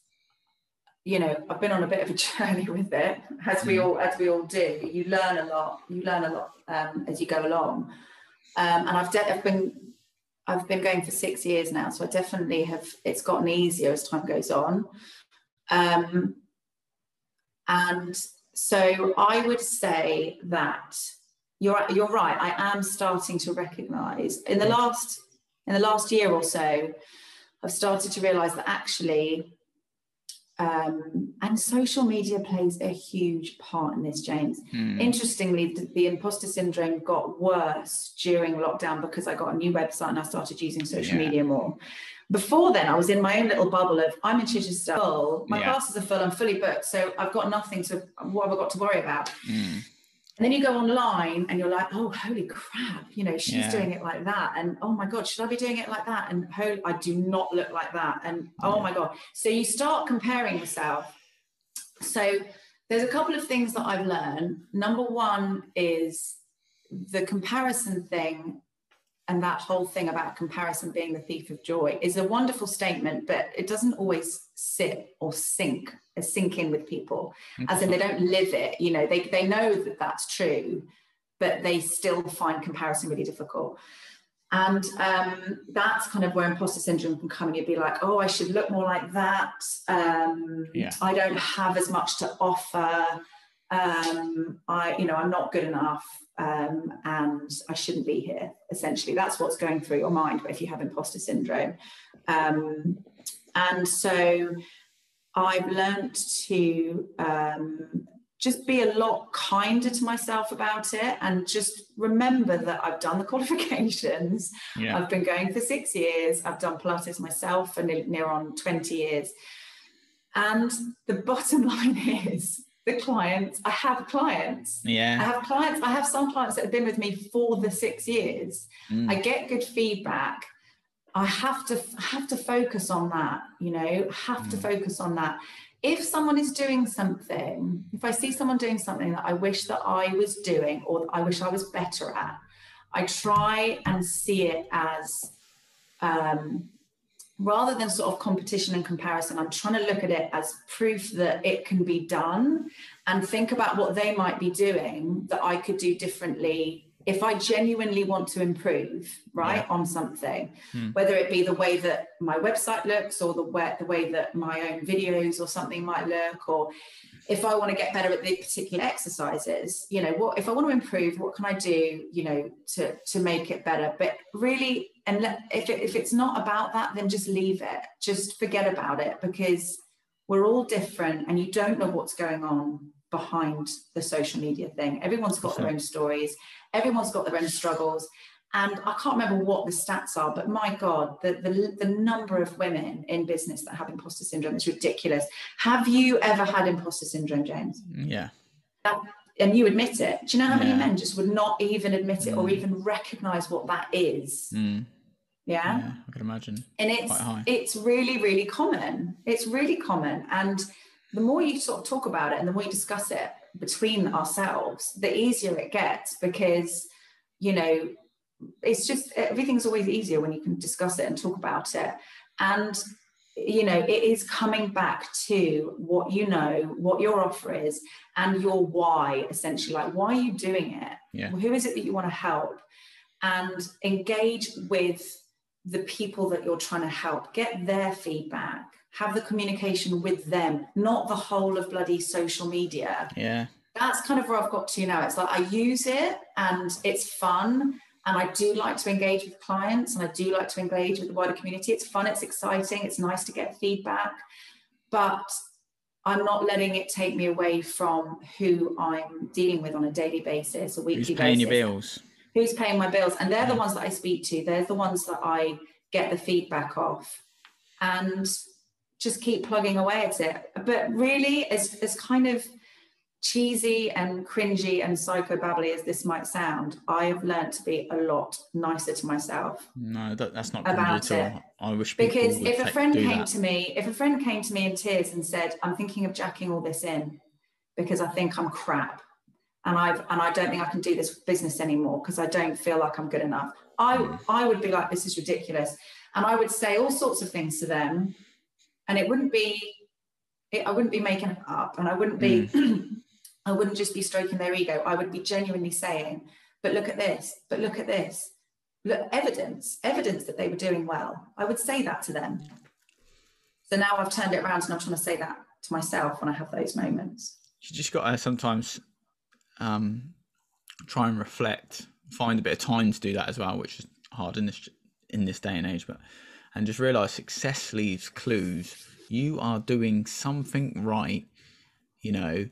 you know, I've been on a bit of a journey with it, as we mm. all as we all do. You learn a lot. You learn a lot um, as you go along. Um, and I've, de- I've been I've been going for six years now, so I definitely have. It's gotten easier as time goes on. Um, and so I would say that you're you're right. I am starting to recognise in the last in the last year or so, I've started to realise that actually um, and social media plays a huge part in this, James. Mm. Interestingly, the, the, imposter syndrome got worse during lockdown because I got a new website and I started using social yeah. media more. Before then, I was in my own little bubble of I'm in Chichester full, my yeah. classes are full, I'm fully booked, so I've got nothing to what have I got to worry about. Mm. And then you go online and you're like, oh, holy crap, you know, she's yeah. doing it like that. And oh my God, should I be doing it like that? And ho- I do not look like that. And oh yeah. my God. So you start comparing yourself. So there's a couple of things that I've learned. Number one is the comparison thing and that whole thing about comparison being the thief of joy is a wonderful statement, but it doesn't always sit or sink, uh, sink in with people, as in they don't live it. You know, they they know that that's true, but they still find comparison really difficult. And um, that's kind of where imposter syndrome can come. in. you'd be like, oh, I should look more like that. Um, yeah. I don't have as much to offer. Um, I, you know, I'm not good enough um, and I shouldn't be here. Essentially, that's what's going through your mind but if you have imposter syndrome. Um, and so I've learned to um, just be a lot kinder to myself about it and just remember that I've done the qualifications. Yeah. I've been going for six years. I've done Pilates myself for near on 20 years. And the bottom line is the clients. I have clients. Yeah. I have clients. I have some clients that have been with me for the six years. Mm. I get good feedback. I have to have to focus on that, you know, have mm. to focus on that. If someone is doing something, if I see someone doing something that I wish that I was doing or I wish I was better at, I try and see it as um, rather than sort of competition and comparison, I'm trying to look at it as proof that it can be done and think about what they might be doing that I could do differently if I genuinely want to improve, right, yeah. on something, hmm. whether it be the way that my website looks or the way, the way that my own videos or something might look, or if I want to get better at the particular exercises, you know, what if I want to improve, what can I do, you know, to to make it better? But really, and let, if it, if it's not about that, then just leave it. Just forget about it because we're all different, and you don't know what's going on behind the social media thing. Everyone's got their own stories. Everyone's got their own struggles. And I can't remember what the stats are, but my God, the, the, the number of women in business that have imposter syndrome is ridiculous. Have you ever had imposter syndrome, James? Yeah. That, and you admit it. Do you know how many men just would not even admit it mm. or even recognize what that is? Mm. Yeah? yeah? I can imagine. And it's it's really, really common. It's really common. And the more you sort of talk about it and the more you discuss it between ourselves, the easier it gets because, you know, it's just everything's always easier when you can discuss it and talk about it and you know it is coming back to what you know what your offer is and your why essentially like why are you doing it yeah. who is it that you want to help and engage with the people that you're trying to help get their feedback have the communication with them not the whole of bloody social media yeah that's kind of where i've got to now it's like i use it and it's fun and I do like to engage with clients and I do like to engage with the wider community. It's fun, it's exciting, it's nice to get feedback, but I'm not letting it take me away from who I'm dealing with on a daily basis, a weekly Who's paying basis. your bills? Who's paying my bills? And they're the ones that I speak to. They're the ones that I get the feedback off. And just keep plugging away at it. But really, as, as kind of cheesy and cringy and psycho psychobabbly as this might sound, I have learned to be a lot nicer to myself. No, that, that's not about it. I wish because if a friend came that. to me, if a friend came to me in tears and said, "I'm thinking of jacking all this in because I think I'm crap." And I've and I don't think I can do this business anymore because I don't feel like I'm good enough. I mm. I would be like, this is ridiculous. And I would say all sorts of things to them. And it wouldn't be it, I wouldn't be making it up, and I wouldn't be, mm. I wouldn't just be stroking their ego. I would be genuinely saying, "But look at this. But look at this. Look, evidence, evidence that they were doing well." I would say that to them. So now I've turned it around, and I'm trying to say that to myself when I have those moments. You just got to sometimes um, try and reflect, find a bit of time to do that as well, which is hard in this in this day and age. But and just realize success leaves clues. You are doing something right. You know,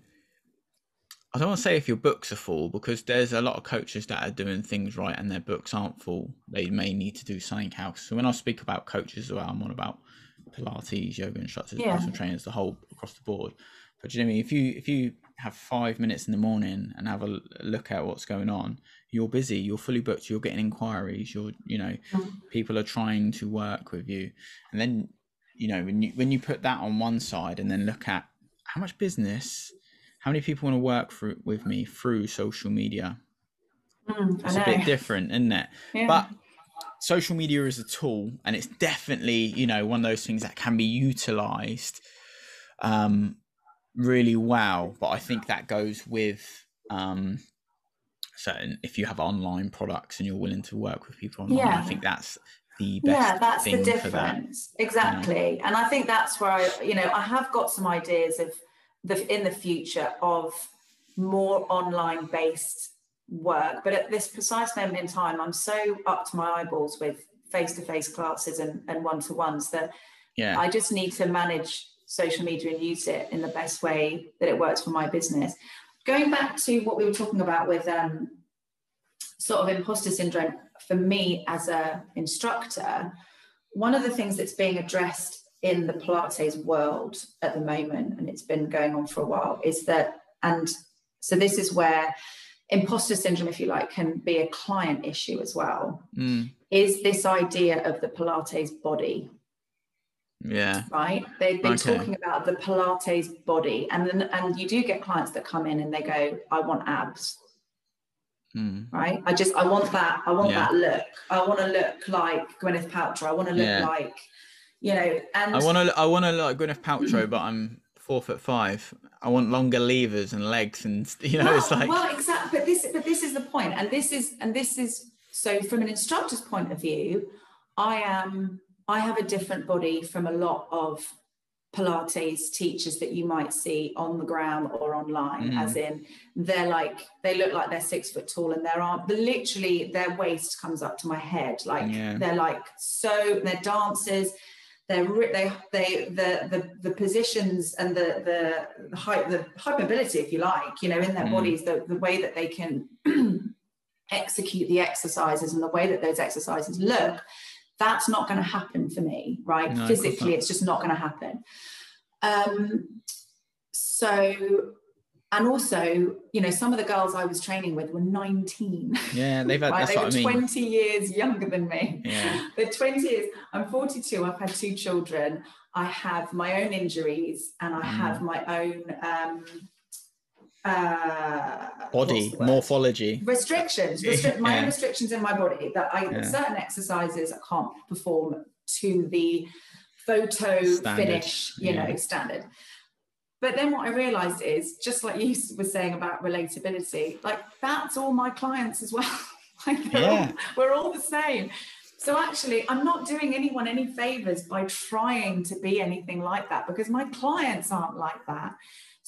I don't want to say if your books are full because there's a lot of coaches that are doing things right and their books aren't full. They may need to do something else. So when I speak about coaches as well, I'm on about Pilates, yoga instructors, yeah. personal trainers, the whole across the board. But you know I mean? If you if you have five minutes in the morning and have a look at what's going on, you're busy, you're fully booked, you're getting inquiries, you're you know, mm. people are trying to work with you. And then, you know, when you when you put that on one side and then look at how much business, how many people want to work for, with me through social media. Mm, it's a bit different, isn't it? Yeah. But social media is a tool and it's definitely, you know, one of those things that can be utilized um really well. But I think that goes with um, certain if you have online products and you're willing to work with people online. Yeah. I think that's the best. Yeah, that's the difference. That, exactly. You know? And I think that's where I, you know, I have got some ideas of the in the future of more online based work. But at this precise moment in time, I'm so up to my eyeballs with face-to-face classes and, and one-to-ones that yeah. I just need to manage social media and use it in the best way that it works for my business. Going back to what we were talking about with um, sort of imposter syndrome, for me as a instructor, one of the things that's being addressed in the Pilates world at the moment, and it's been going on for a while, is that, and so this is where imposter syndrome, if you like, can be a client issue as well, mm. is this idea of the Pilates body yeah. Right. They've been okay. talking about the Pilates body, and then and you do get clients that come in and they go, "I want abs." Mm. Right. I just I want that. I want yeah. that look. I want to look like Gwyneth Paltrow. I want to look yeah. like, you know. And I want to. I want to look like Gwyneth Paltrow, but I'm four foot five. I want longer levers and legs, and you know, well, it's like well, exactly. But this, but this is the point, and this is, and this is so from an instructor's point of view, I am I have a different body from a lot of Pilates teachers that you might see on the ground or online, mm. as in they're like they look like they're six foot tall and their arm, literally their waist comes up to my head, like yeah. they're like so they're dancers. They're they they the the the positions and the the the height the height mobility, if you like, you know, in their mm. bodies, the the way that they can execute the exercises and the way that those exercises look that's not going to happen for me, right? No, Physically, it's just not going to happen. Um, so, and also, you know, some of the girls I was training with were 19. Yeah, they've had, right? they were 20 years younger than me. Yeah. They're 20 years. I'm 42. I've had two children. I have my own injuries and I mm. have my own um, uh, body morphology restrictions restri- my yeah. restrictions in my body that i yeah. certain exercises i can't perform to the photo standard. finish you yeah. know standard but then what i realized is just like you were saying about relatability like that's all my clients as well like yeah. All, we're all the same so actually i'm not doing anyone any favors by trying to be anything like that because my clients aren't like that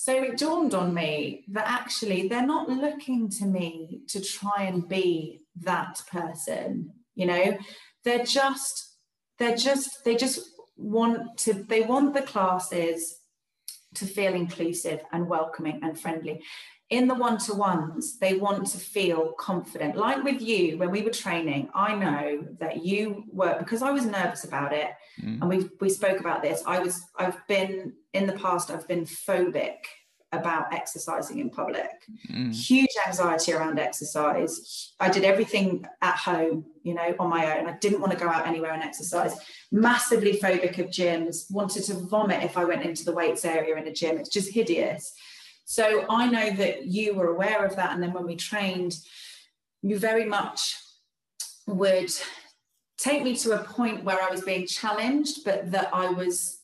so it dawned on me that actually they're not looking to me to try and be that person, you know, they're just, they're just, they just want to, they want the classes to feel inclusive and welcoming and friendly in the one to ones, they want to feel confident. Like with you, when we were training, I know that you were because I was nervous about it, mm. and we we spoke about this. I was I've been in the past. I've been phobic about exercising in public. Mm. Huge anxiety around exercise. I did everything at home, you know, on my own. I didn't want to go out anywhere and exercise. Massively phobic of gyms. Wanted to vomit if I went into the weights area in a gym. It's just hideous. So I know that you were aware of that. And then when we trained, you very much would take me to a point where I was being challenged, but that I was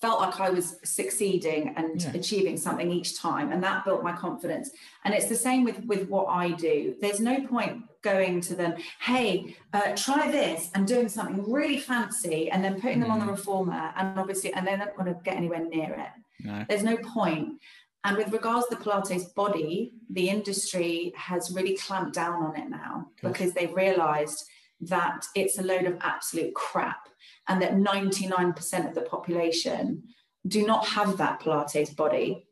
felt like I was succeeding and yeah. achieving something each time, and that built my confidence. And it's the same with with what I do. There's no point going to them, hey, uh, try this, and doing something really fancy, and then putting them on the mm. reformer, and obviously, and they're not going to get anywhere near it. No. There's no point. And with regards to the Pilates body, the industry has really clamped down on it now because they've realized that it's a load of absolute crap and that 99% of the population do not have that Pilates body.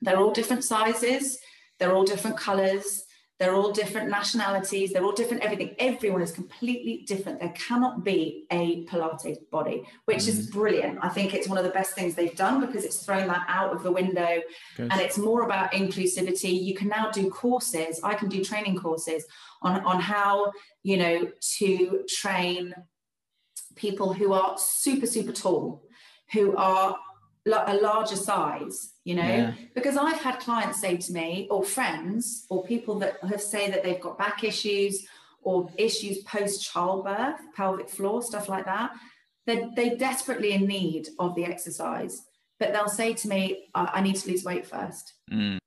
They're all different sizes, they're all different colors, they're all different nationalities, they're all different everything. Everyone is completely different. There cannot be a Pilates body, which mm. is brilliant. I think it's one of the best things they've done because it's thrown that out of the window Good. and it's more about inclusivity. You can now do courses, I can do training courses on, on how, you know, to train people who are super, super tall, who are a larger size, you know, yeah. because I've had clients say to me, or friends, or people that have say that they've got back issues or issues post childbirth, pelvic floor, stuff like that. They're, they're desperately in need of the exercise, but they'll say to me, I, I need to lose weight first. Mm.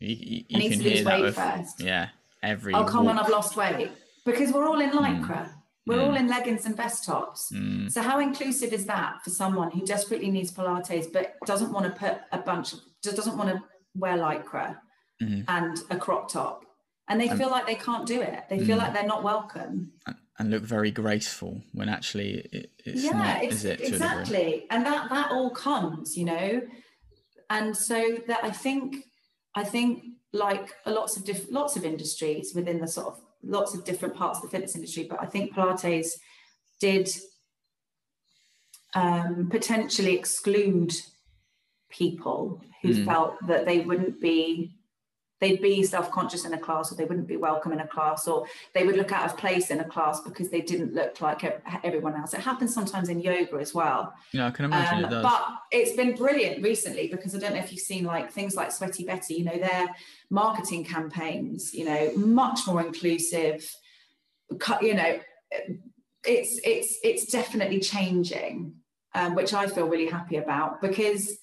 You, you, you I need to lose weight with, first. Yeah. Every I'll come when I've lost weight because we're all in lycra. Mm. We're mm. all in leggings and vest tops. Mm. So how inclusive is that for someone who desperately needs Pilates but doesn't want to put a bunch of just doesn't want to wear lycra mm. and a crop top? And they and, feel like they can't do it. They feel mm. like they're not welcome. And look very graceful when actually it, it's yeah, not, it's, it, exactly. And that that all comes, you know. And so that I think I think like lots of different lots of industries within the sort of lots of different parts of the fitness industry, but I think Pilates did um, potentially exclude people who mm. felt that they wouldn't be they'd be self-conscious in a class or they wouldn't be welcome in a class or they would look out of place in a class because they didn't look like everyone else it happens sometimes in yoga as well yeah i can imagine um, it does. but it's been brilliant recently because i don't know if you've seen like things like sweaty betty you know their marketing campaigns you know much more inclusive you know it's it's it's definitely changing um, which i feel really happy about because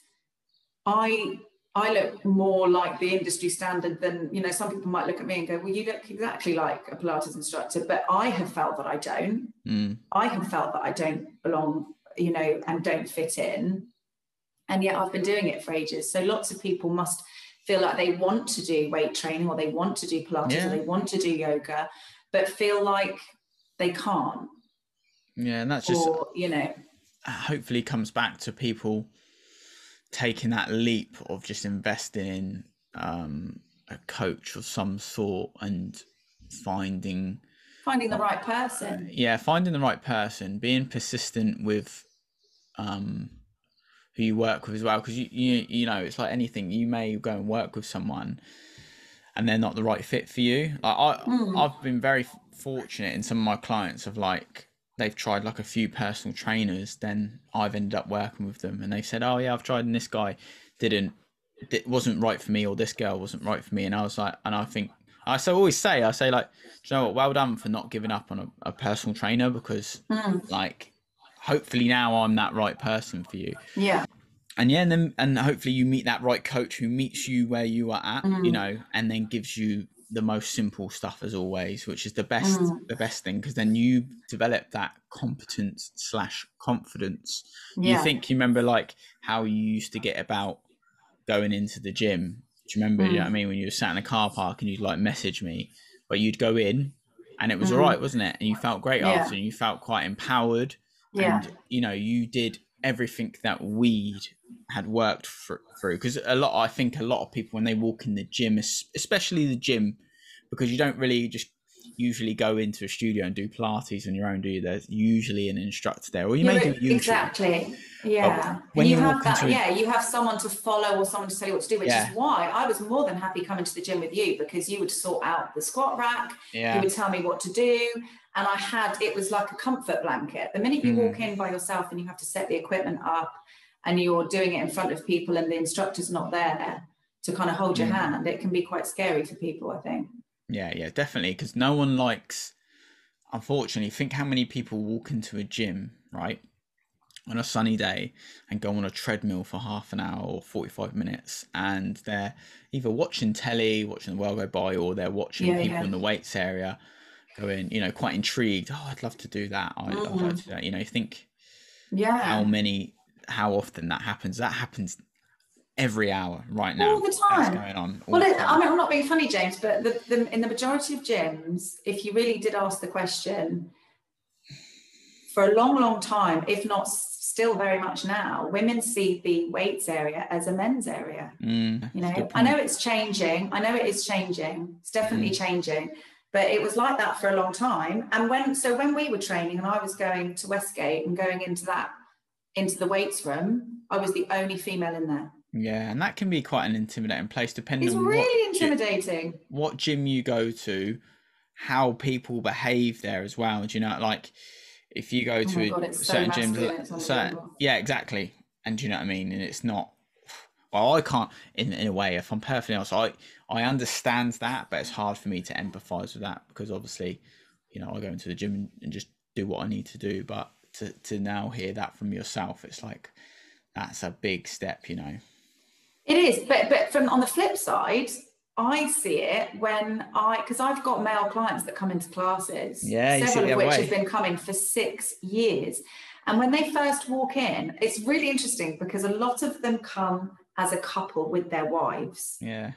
i I look more like the industry standard than, you know, some people might look at me and go, well, you look exactly like a Pilates instructor, but I have felt that I don't. Mm. I have felt that I don't belong, you know, and don't fit in. And yet I've been doing it for ages. So lots of people must feel like they want to do weight training or they want to do Pilates yeah. or they want to do yoga, but feel like they can't. Yeah. And that's just, or, you know, hopefully comes back to people taking that leap of just investing in um, a coach of some sort and finding finding the right person. Uh, yeah, finding the right person, being persistent with um, who you work with as well, because you, you you know it's like anything. You may go and work with someone, and they're not the right fit for you. Like I, mm. I've been very fortunate in some of my clients of like they've tried like a few personal trainers, then I've ended up working with them, and they've said, "Oh yeah, I've tried, and this guy didn't, it wasn't right for me, or this girl wasn't right for me." And I was like, and I think I so always say, I say like, you know what, well done for not giving up on a, a personal trainer because mm. like, hopefully now I'm that right person for you. Yeah. And yeah, and then and hopefully you meet that right coach who meets you where you are at, mm. you know, and then gives you the most simple stuff as always, which is the best mm. the best thing because then you develop that competence slash confidence. Yeah. You think you remember like how you used to get about going into the gym. Do you remember? Mm. You know what I mean? When you were sat in a car park and you'd like message me, but you'd go in and it was mm. all right, wasn't it? And you felt great yeah. after and you felt quite empowered. Yeah. And you know, you did everything that weed had worked for, through because a lot i think a lot of people when they walk in the gym especially the gym because you don't really just usually go into a studio and do Pilates on your own, do you? There's usually an instructor there, or you may do YouTube. Exactly. Yeah. when you, you have that, yeah, you have someone to follow or someone to tell you what to do, which yeah. is why I was more than happy coming to the gym with you because you would sort out the squat rack, yeah. you would tell me what to do. And I had, it was like a comfort blanket. The minute you mm. walk in by yourself and you have to set the equipment up and you're doing it in front of people and the instructor's not there to kind of hold your mm. hand, it can be quite scary for people, I think. Yeah, yeah, definitely. Because no one likes, unfortunately, think how many people walk into a gym, right? on a sunny day and go on a treadmill for half an hour or 45 minutes and they're either watching telly watching the world go by or they're watching yeah, people yeah. in the weights area going you know quite intrigued oh i'd love to do that I, would like to mm. do that you know think yeah how many how often that happens that happens every hour right now all the time going on well it, i mean i'm not being funny james but the, the, in the majority of gyms if you really did ask the question for a long long time if not still very much now, women see the weights area as a men's area. Mm, you know, I know it's changing. I know it is changing. It's definitely mm. changing. But it was like that for a long time. And when so when we were training and I was going to Westgate and going into that into the weights room, I was the only female in there. Yeah, and that can be quite an intimidating place depending it's on really what intimidating. Gym, what gym you go to, how people behave there as well. Do you know like if you go oh to God, a certain so gyms, certain, yeah, exactly. And do you know what I mean? And it's not. Well, I can't. In in a way, if I'm perfectly honest, I I understand that, but it's hard for me to empathise with that because obviously, you know, I go into the gym and, and just do what I need to do. But to to now hear that from yourself, it's like that's a big step, you know. It is, but but from on the flip side, I see it when I, because I've got male clients that come into classes, yeah, several of which way. have been coming for six years. And when they first walk in, it's really interesting because a lot of them come as a couple with their wives. Yeah.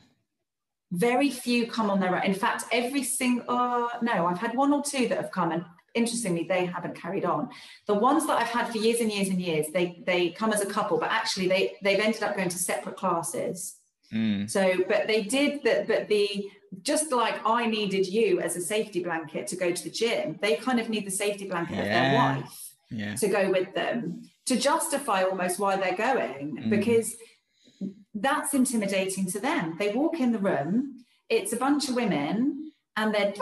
Very few come on their own. In fact, every single, uh, no, I've had one or two that have come and interestingly they haven't carried on the ones that i've had for years and years and years they they come as a couple but actually they they've ended up going to separate classes Mm. So, but they did that, but the just like I needed you as a safety blanket to go to the gym, they kind of need the safety blanket yeah. of their wife yeah. to go with them to justify almost why they're going mm. because that's intimidating to them. They walk in the room, it's a bunch of women, and they're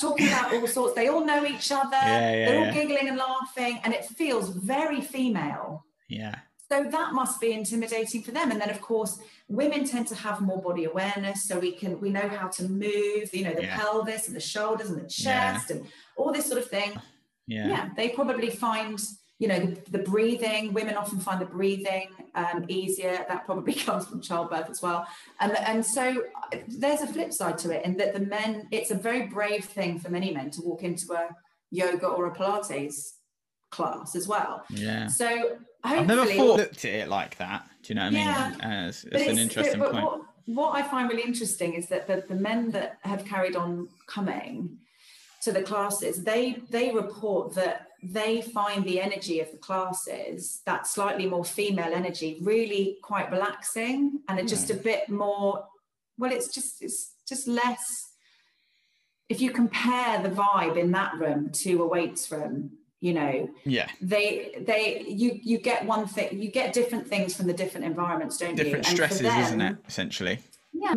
talking about all sorts. They all know each other, yeah, they're all giggling and laughing, and it feels very female. Yeah. So that must be intimidating for them. And then, of course, women tend to have more body awareness, so we can we know how to move, you know, the yeah. pelvis and the shoulders and the chest yeah. and all this sort of thing. Yeah, yeah they probably find you know the, the breathing. Women often find the breathing um, easier. That probably comes from childbirth as well. And and so there's a flip side to it, in that the men, it's a very brave thing for many men to walk into a yoga or a Pilates class as well. Yeah. So I've never thought looked at it like that. Do you know what I mean? Yeah. As, it's, it's, an interesting but, but point. What, what I find really interesting is that the, the men that have carried on coming to the classes, they they report that they find the energy of the classes, that slightly more female energy, really quite relaxing and it's just a bit more. Well, it's just it's just less. If you compare the vibe in that room to a weights room, you know yeah they they you you get one thing you get different things from the different environments don't different you different stresses them, isn't it essentially yeah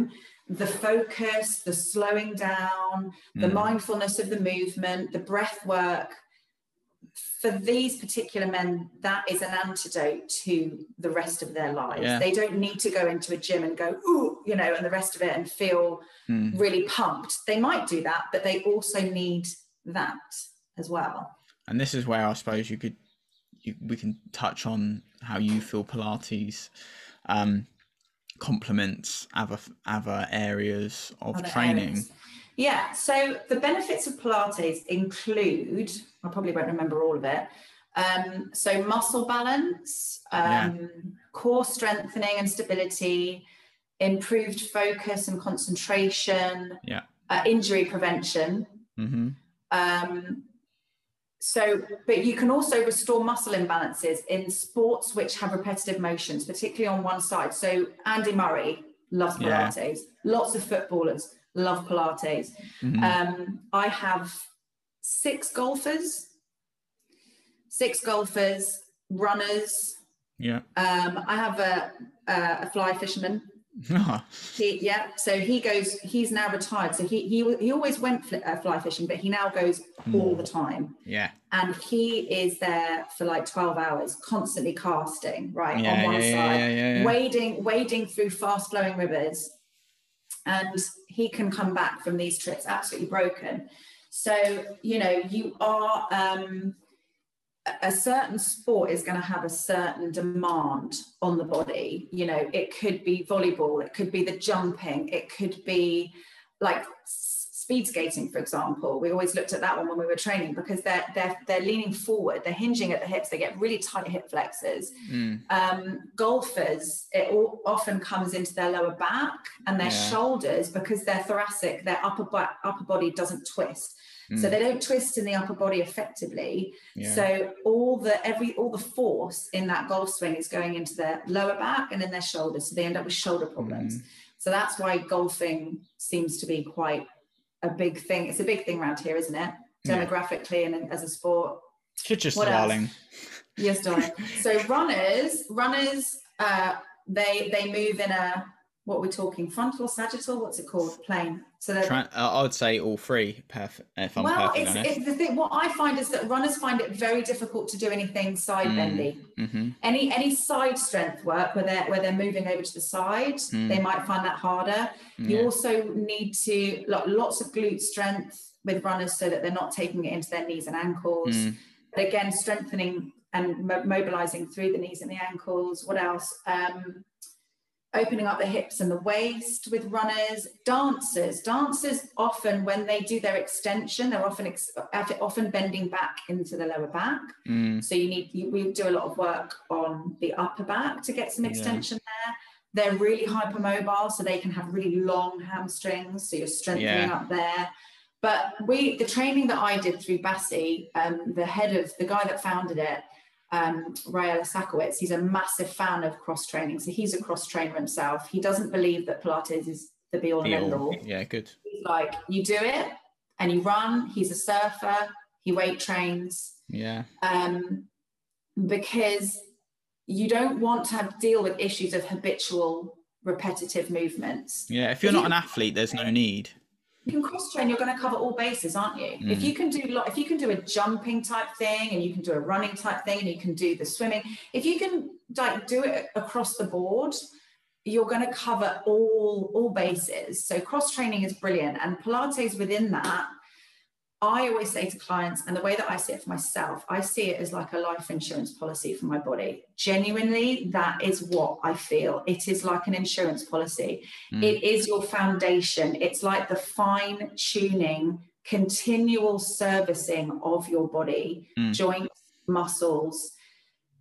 the focus the slowing down the mm. mindfulness of the movement the breath work for these particular men that is an antidote to the rest of their lives yeah. they don't need to go into a gym and go ooh you know and the rest of it and feel mm. really pumped they might do that but they also need that as well and this is where I suppose you could you, we can touch on how you feel Pilates um, complements other other areas of other training. Areas. Yeah, so the benefits of Pilates include I probably won't remember all of it. Um, so muscle balance, um, yeah. core strengthening and stability, improved focus and concentration, yeah. uh, injury prevention. Mm-hmm. Um, so, but you can also restore muscle imbalances in sports which have repetitive motions, particularly on one side. So, Andy Murray loves Pilates. Yeah. Lots of footballers love Pilates. Mm-hmm. Um, I have six golfers, six golfers, runners. Yeah. Um, I have a, a, a fly fisherman he, yeah, so he goes. He's now retired. So he he he always went fly, uh, fly fishing, but he now goes mm. all the time. Yeah, and he is there for like twelve hours, constantly casting right yeah, on one yeah, side, yeah, wading wading through fast flowing rivers, and he can come back from these trips absolutely broken. So you know you are. um a certain sport is going to have a certain demand on the body. You know, it could be volleyball, it could be the jumping, it could be like speed skating, for example. We always looked at that one when we were training because they're they're they're leaning forward, they're hinging at the hips, they get really tight hip flexors. Mm. Um, golfers, it all, often comes into their lower back and their yeah. shoulders because they're thoracic, their upper back, upper body doesn't twist. So mm. they don't twist in the upper body effectively. Yeah. So all the every all the force in that golf swing is going into their lower back and in their shoulders. So they end up with shoulder problems. Mm. So that's why golfing seems to be quite a big thing. It's a big thing around here, isn't it? Demographically and as a sport. Should just what darling. Else? Yes, darling. so runners, runners, uh, they they move in a what we're talking frontal sagittal? What's it called? Plane so Try, i would say all three perfect if i'm well it's, it's, the thing what i find is that runners find it very difficult to do anything side mm. bendy mm-hmm. any any side strength work where they're where they're moving over to the side mm. they might find that harder. You also need to like, lots of glute strength with runners so that they're not taking it into their knees and ankles. Mm. but again strengthening and mo- mobilizing through the knees and the ankles. What else? Um, opening up the hips and the waist with runners dancers dancers often when they do their extension they're often ex- often bending back into the lower back mm. so you need you, we do a lot of work on the upper back to get some extension yeah. there they're really hypermobile so they can have really long hamstrings so you're strengthening yeah. up there but we the training that i did through BASI um, the head of the guy that founded it um, Rael Isacowitz, he's a massive fan of cross training. So he's a cross trainer himself. He doesn't believe that Pilates is the be all and end all. Yeah, good. He's like, you do it and you run. He's a surfer. He weight trains. Yeah. Um, because you don't want to have, deal with issues of habitual repetitive movements. Yeah, if you're not an athlete, there's no need you can cross train you're going to cover all bases aren't you mm. if you can do if you can do a jumping type thing and you can do a running type thing and you can do the swimming if you can like do it across the board you're going to cover all all bases so cross training is brilliant and pilates within that I always say to clients, and the way that I see it for myself, I see it as like a life insurance policy for my body. Genuinely, that is what I feel. It is like an insurance policy. Mm. It is your foundation. It's like the fine tuning, continual servicing of your body, mm. joints, muscles.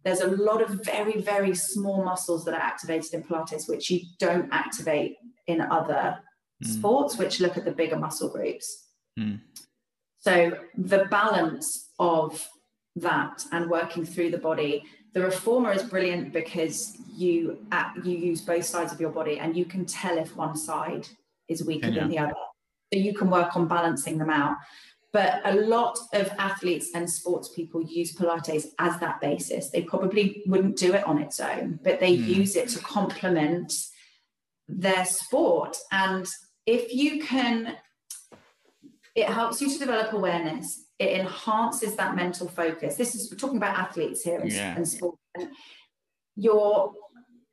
There's a lot of very, very small muscles that are activated in Pilates, which you don't activate in other mm. sports, which look at the bigger muscle groups. Mm. So the balance of that and working through the body. The reformer is brilliant because you you use both sides of your body and you can tell if one side is weaker yeah. than the other. So you can work on balancing them out. But a lot of athletes and sports people use Pilates as that basis. They probably wouldn't do it on its own, but they mm. use it to complement their sport. And if you can it helps you to develop awareness. It enhances that mental focus. This is we're talking about athletes here and, yeah. and sport. And you're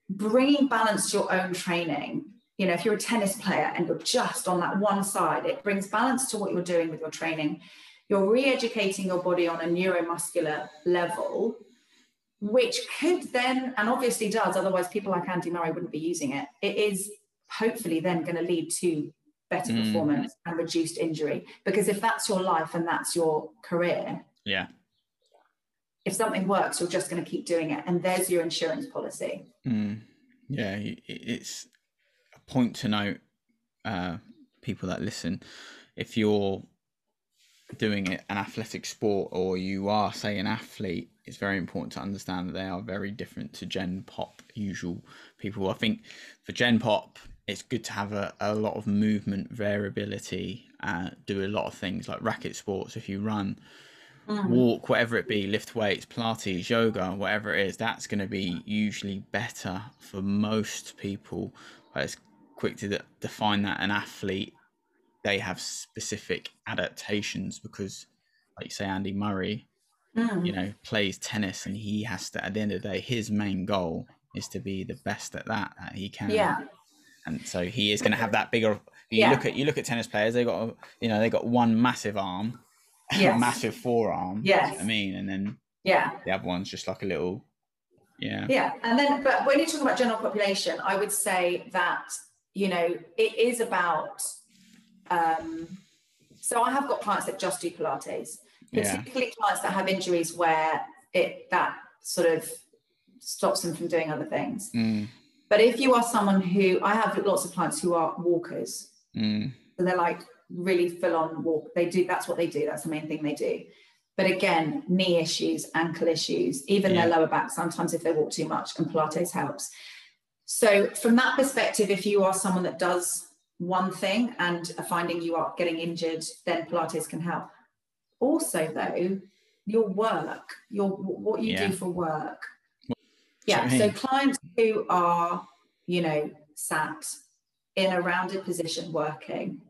bringing balance to your own training. You know, if you're a tennis player and you're just on that one side, it brings balance to what you're doing with your training. You're re-educating your body on a neuromuscular level, which could then, and obviously does, otherwise people like Andy Murray wouldn't be using it. It is hopefully then going to lead to better mm. performance and reduced injury. Because if that's your life and that's your career, yeah. If something works, you're just going to keep doing it, and there's your insurance policy. Mm. Yeah, it's a point to note, uh, people that listen, if you're doing it an athletic sport or you are say an athlete it's very important to understand that they are very different to gen pop usual people i think for gen pop it's good to have a, a lot of movement variability uh, do a lot of things like racket sports if you run mm. walk whatever it be lift weights pilates yoga whatever it is that's going to be usually better for most people but it's quick to define that an athlete they have specific adaptations because like you say andy murray mm. you know plays tennis and he has to at the end of the day his main goal is to be the best at that that he can yeah and so he is going to have that bigger. You yeah. look at you look at tennis players; they got you know they got one massive arm, yes. massive forearm. Yes, I mean, and then Yeah. The other one's just like a little, yeah. Yeah. And then, but when you talk about general population, I would say that, you know, it is about, um, so I have got clients that just do Pilates, particularly yeah. clients that have injuries where it, that sort of stops them from doing other things. Mm. But if you are someone who, I have lots of clients who are walkers. Mm. So they're like really full on walk. They do, that's what they do. That's the main thing they do. But again, knee issues, ankle issues, even yeah. their lower back, sometimes if they walk too much, and Pilates helps. So, from that perspective, if you are someone that does one thing and are finding you are getting injured, then Pilates can help. Also, though, your work, your what you yeah. do for work. Yeah. So clients who are, you know, sat in a rounded position working,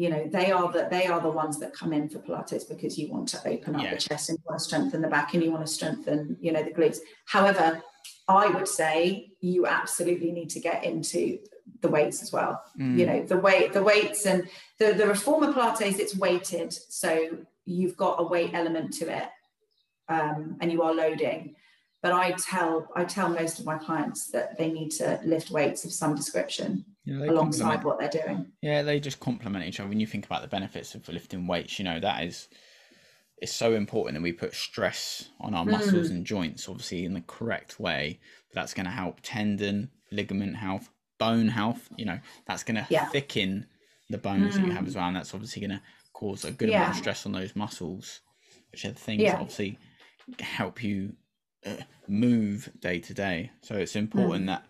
you know they are the they are the ones that come in for pilates because you want to open up yeah. the chest and you want to strengthen the back and you want to strengthen you know the glutes however i would say you absolutely need to get into the weights as well mm. you know the weight the weights and the the reformer pilates it's weighted so you've got a weight element to it um, and you are loading but i tell i tell most of my clients that they need to lift weights of some description alongside what they're doing. Yeah, they just complement each other. When you think about the benefits of lifting weights, you know that is it's so important that we put stress on our mm. muscles and joints, obviously in the correct way. That's going to help tendon, ligament health, bone health. You know, that's going to yeah. thicken the bones mm. that you have mm. as well, and that's obviously going to cause a good yeah. amount of stress on those muscles, which are the things yeah. that obviously help you move day to day. So it's important mm. that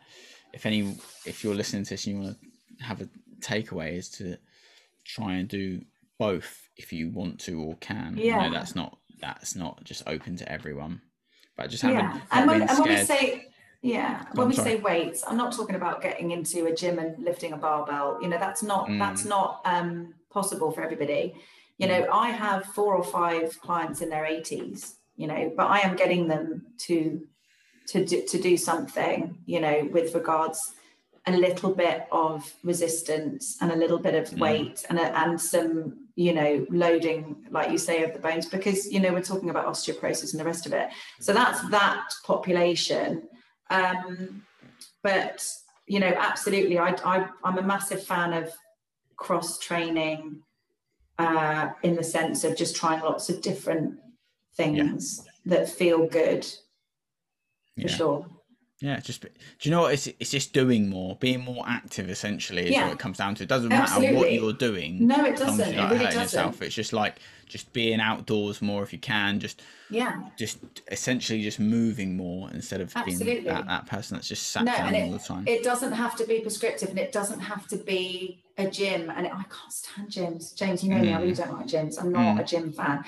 if any if you're listening to this and you want to have a takeaway is to try and do both if you want to or can. Yeah. know that's not that's not just open to everyone. But just having yeah. and when, and when we say yeah, when we say weights, I'm not talking about getting into a gym and lifting a barbell. You know, that's not mm. that's not um, possible for everybody. You know, mm. I have four or five clients in their 80s. You know, but I am getting them to to do, to do something, you know, with regards a little bit of resistance and a little bit of weight and a, and some you know loading like you say of the bones because you know we're talking about osteoporosis and the rest of it. So that's that population. Um but you know absolutely I, I i'm a massive fan of cross training uh in the sense of just trying lots of different things yeah. that feel good for yeah. sure. Yeah, just do you know what? It's it's just doing more, being more active. Essentially, is yeah. what it comes down to. It doesn't Absolutely. matter what you're doing. No, it doesn't. It really doesn't. Yourself. It's just like just being outdoors more if you can. Just yeah, just essentially just moving more instead of Absolutely. being that, that person that's just sat no, down it, all the time. It doesn't have to be prescriptive, and it doesn't have to be a gym. And it, I can't stand gyms, James. You know mm. me. I really mm. don't like gyms. I'm not mm. a gym fan.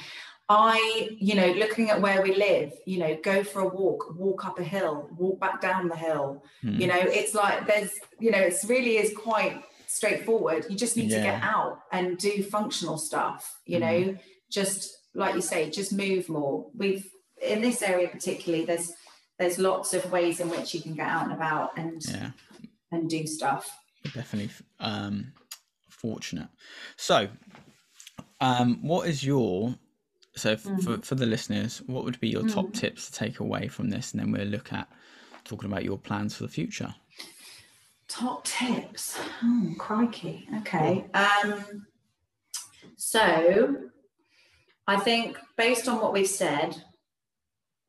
I, you know, looking at where we live, you know, go for a walk, walk up a hill, walk back down the hill. Mm. You know, it's like there's, you know, it's really is quite straightforward. You just need yeah. to get out and do functional stuff, you mm. know, just like you say, just move more. We've in this area particularly, there's there's lots of ways in which you can get out and about and yeah. and do stuff. Definitely um fortunate. So um what is your so mm-hmm. for, for the listeners, what would be your top mm. tips to take away from this? And then we'll look at talking about your plans for the future. Top tips. Oh, crikey. Okay. Um, so I think based on what we've said,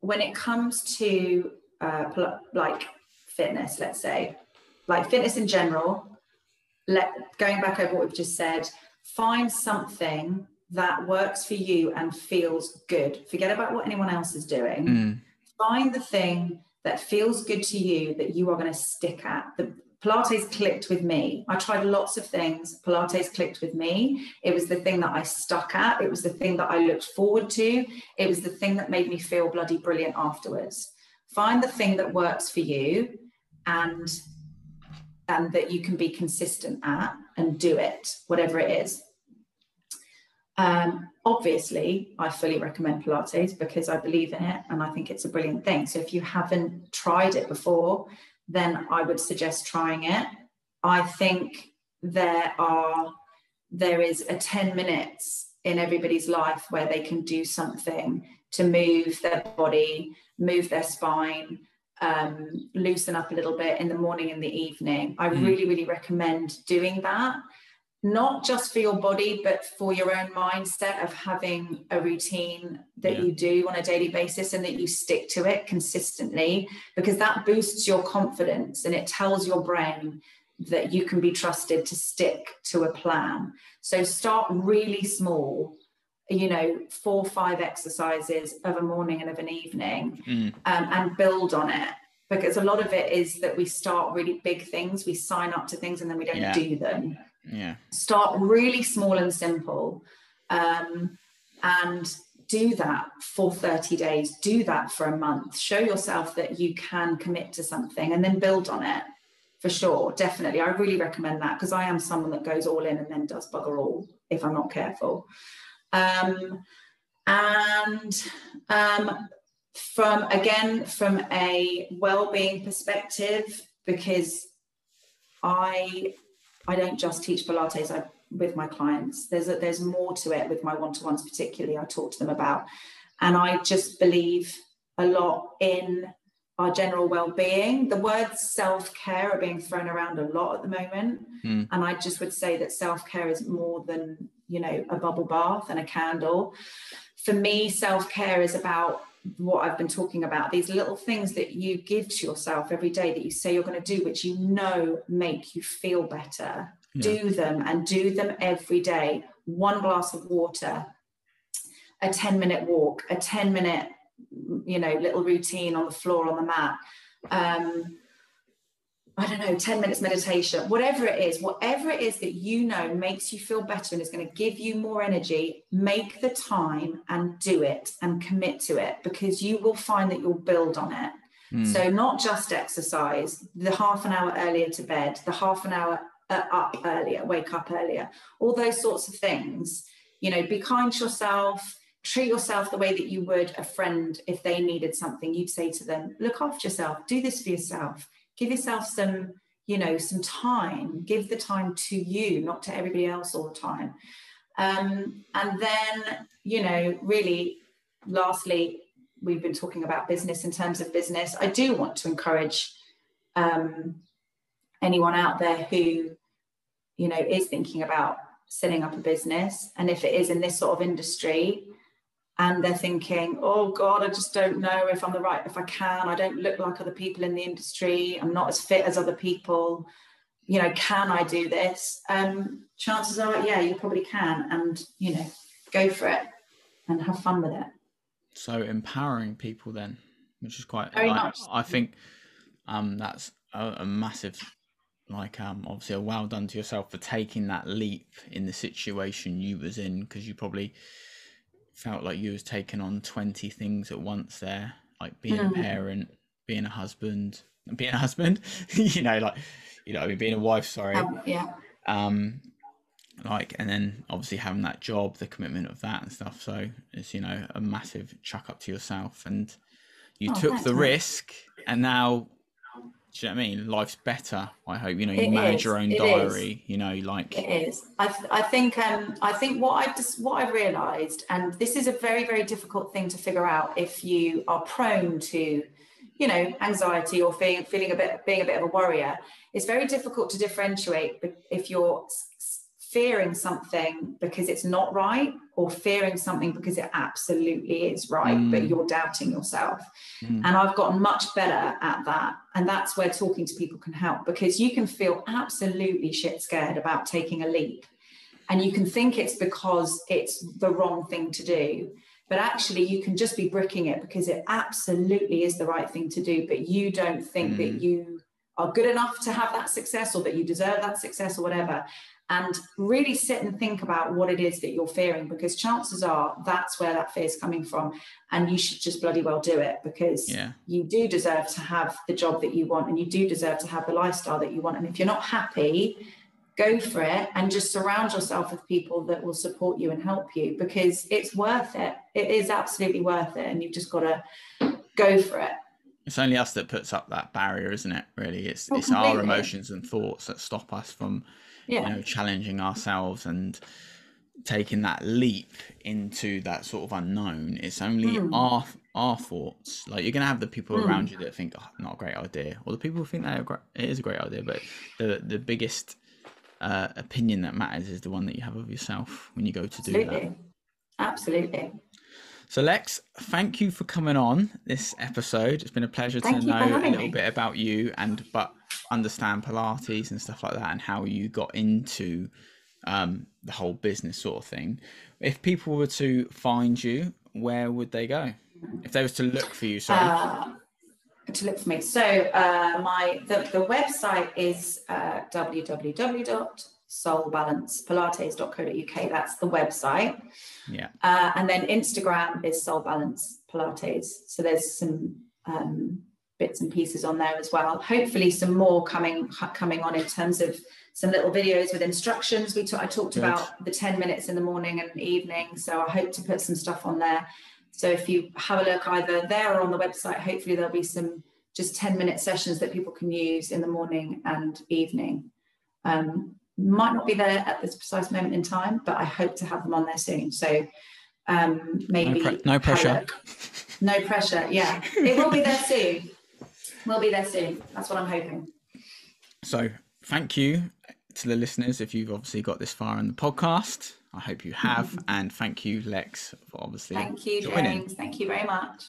when it comes to uh, like fitness, let's say, like fitness in general, let going back over what we've just said, find something that works for you and feels good. Forget about what anyone else is doing. Mm. Find the thing that feels good to you that you are going to stick at. The Pilates clicked with me. I tried lots of things. Pilates clicked with me. It was the thing that I stuck at. It was the thing that I looked forward to. It was the thing that made me feel bloody brilliant afterwards. Find the thing that works for you and and that you can be consistent at and do it, whatever it is. Um, obviously, I fully recommend Pilates because I believe in it and I think it's a brilliant thing. So if you haven't tried it before, then I would suggest trying it. I think there are there is a 10 minutes in everybody's life where they can do something to move their body, move their spine, um, loosen up a little bit in the morning and the evening. I mm. really, really recommend doing that not just for your body, but for your own mindset of having a routine that yeah. you do on a daily basis and that you stick to it consistently, because that boosts your confidence and it tells your brain that you can be trusted to stick to a plan. So start really small, you know, four or five exercises of a morning and of an evening mm. um, and build on it. Because a lot of it is that we start really big things, we sign up to things and then we don't yeah. do them yeah. Start really small and simple. Um, and do that for 30 days, do that for a month, show yourself that you can commit to something and then build on it for sure. Definitely. I really recommend that because I am someone that goes all in and then does bugger all if I'm not careful. Um, and um, from again, from a well being perspective, because I I don't just teach Pilates I, with my clients. There's a, there's more to it with my one-to-ones, particularly. I talk to them about, and I just believe a lot in our general well-being. The words self-care are being thrown around a lot at the moment, mm. and I just would say that self-care is more than you know a bubble bath and a candle. For me, self-care is about what I've been talking about, these little things that you give to yourself every day that you say you're going to do, which you know make you feel better. Yeah. Do them and do them every day. One glass of water, a 10 minute walk, a 10 minute, you know, little routine on the floor on the mat. Um, I don't know, 10 minutes meditation, whatever it is, whatever it is that you know makes you feel better and is going to give you more energy, make the time and do it and commit to it because you will find that you'll build on it. Mm. So, not just exercise, the half an hour earlier to bed, the half an hour uh, up earlier, wake up earlier, all those sorts of things. You know, be kind to yourself, treat yourself the way that you would a friend if they needed something. You'd say to them, look after yourself, do this for yourself give yourself some you know some time. Give the time to you not to everybody else all the time. Um, and then you know really lastly we've been talking about business in terms of business. I do want to encourage um, anyone out there who you know is thinking about setting up a business. And if it is in this sort of industry and they're thinking, oh God, I just don't know if I'm the right, if I can. I don't look like other people in the industry. I'm not as fit as other people. You know, can I do this? Um, chances are, yeah, you probably can. And, you know, go for it and have fun with it. So empowering people then, which is quite, Very like, I think um, that's a, a massive like um obviously a well done to yourself for taking that leap in the situation you was in because you probably felt like you was taking on 20 things at once there like being mm. a parent being a husband being a husband you know like you know I mean, being a wife sorry. Um, yeah. Um like and then obviously having that job the commitment of that and stuff so it's you know a massive chuck up to yourself and you oh, took the risk and now do you know what I mean? Life's better. I hope you know you it manage is. your own it diary. Is. You know, like it is. I, th- I think um I think what I've just what I've realised, and this is a very very difficult thing to figure out if you are prone to, you know, anxiety or feeling feeling a bit being a bit of a worrier. It's very difficult to differentiate if you're fearing something because it's not right or fearing something because it absolutely is right mm. but you're doubting yourself mm. and i've gotten much better at that and that's where talking to people can help because you can feel absolutely shit scared about taking a leap and you can think it's because it's the wrong thing to do but actually you can just be bricking it because it absolutely is the right thing to do but you don't think mm. that you are good enough to have that success or that you deserve that success or whatever and really sit and think about what it is that you're fearing because chances are that's where that fear is coming from and you should just bloody well do it because yeah. you do deserve to have the job that you want and you do deserve to have the lifestyle that you want and if you're not happy go for it and just surround yourself with people that will support you and help you because it's worth it. It is absolutely worth it and you've just got to go for it. It's only us that puts up that barrier isn't it really? It's well, it's our emotions and thoughts that stop us from yeah. you know challenging ourselves and taking that leap into that sort of unknown. It's only mm. our our thoughts. Like you're gonna have the people mm. around you that think, oh, not a great idea, or the people who think that it is a great idea. But the the biggest uh, opinion that matters is the one that you have of yourself when you go to Absolutely. do that. Absolutely. So Lex, thank you for coming on this episode. It's been a pleasure thank to know a little me. bit about you and but understand Pilates and stuff like that and how you got into um, the whole business sort of thing. If people were to find you, where would they go? If they was to look for you, sorry. Uh, to look for me. So uh, my the, the website is uh, www.soulbalancepilates.co.uk. That's the website. Yeah. Uh, and then Instagram is Soul Balance Pilates. So there's some um, bits and pieces on there as well. Hopefully, some more coming coming on in terms of some little videos with instructions. We t- I talked Good. about the 10 minutes in the morning and evening. So I hope to put some stuff on there. So if you have a look either there or on the website, hopefully there'll be some just 10 minute sessions that people can use in the morning and evening. Um, might not be there at this precise moment in time, but I hope to have them on there soon. So um, maybe no, pre- no pressure. No pressure. Yeah, it will be there soon. We'll be there soon. That's what I'm hoping. So thank you to the listeners if you've obviously got this far in the podcast. I hope you have. And thank you, Lex, for obviously. Thank you, joining. James. Thank you very much.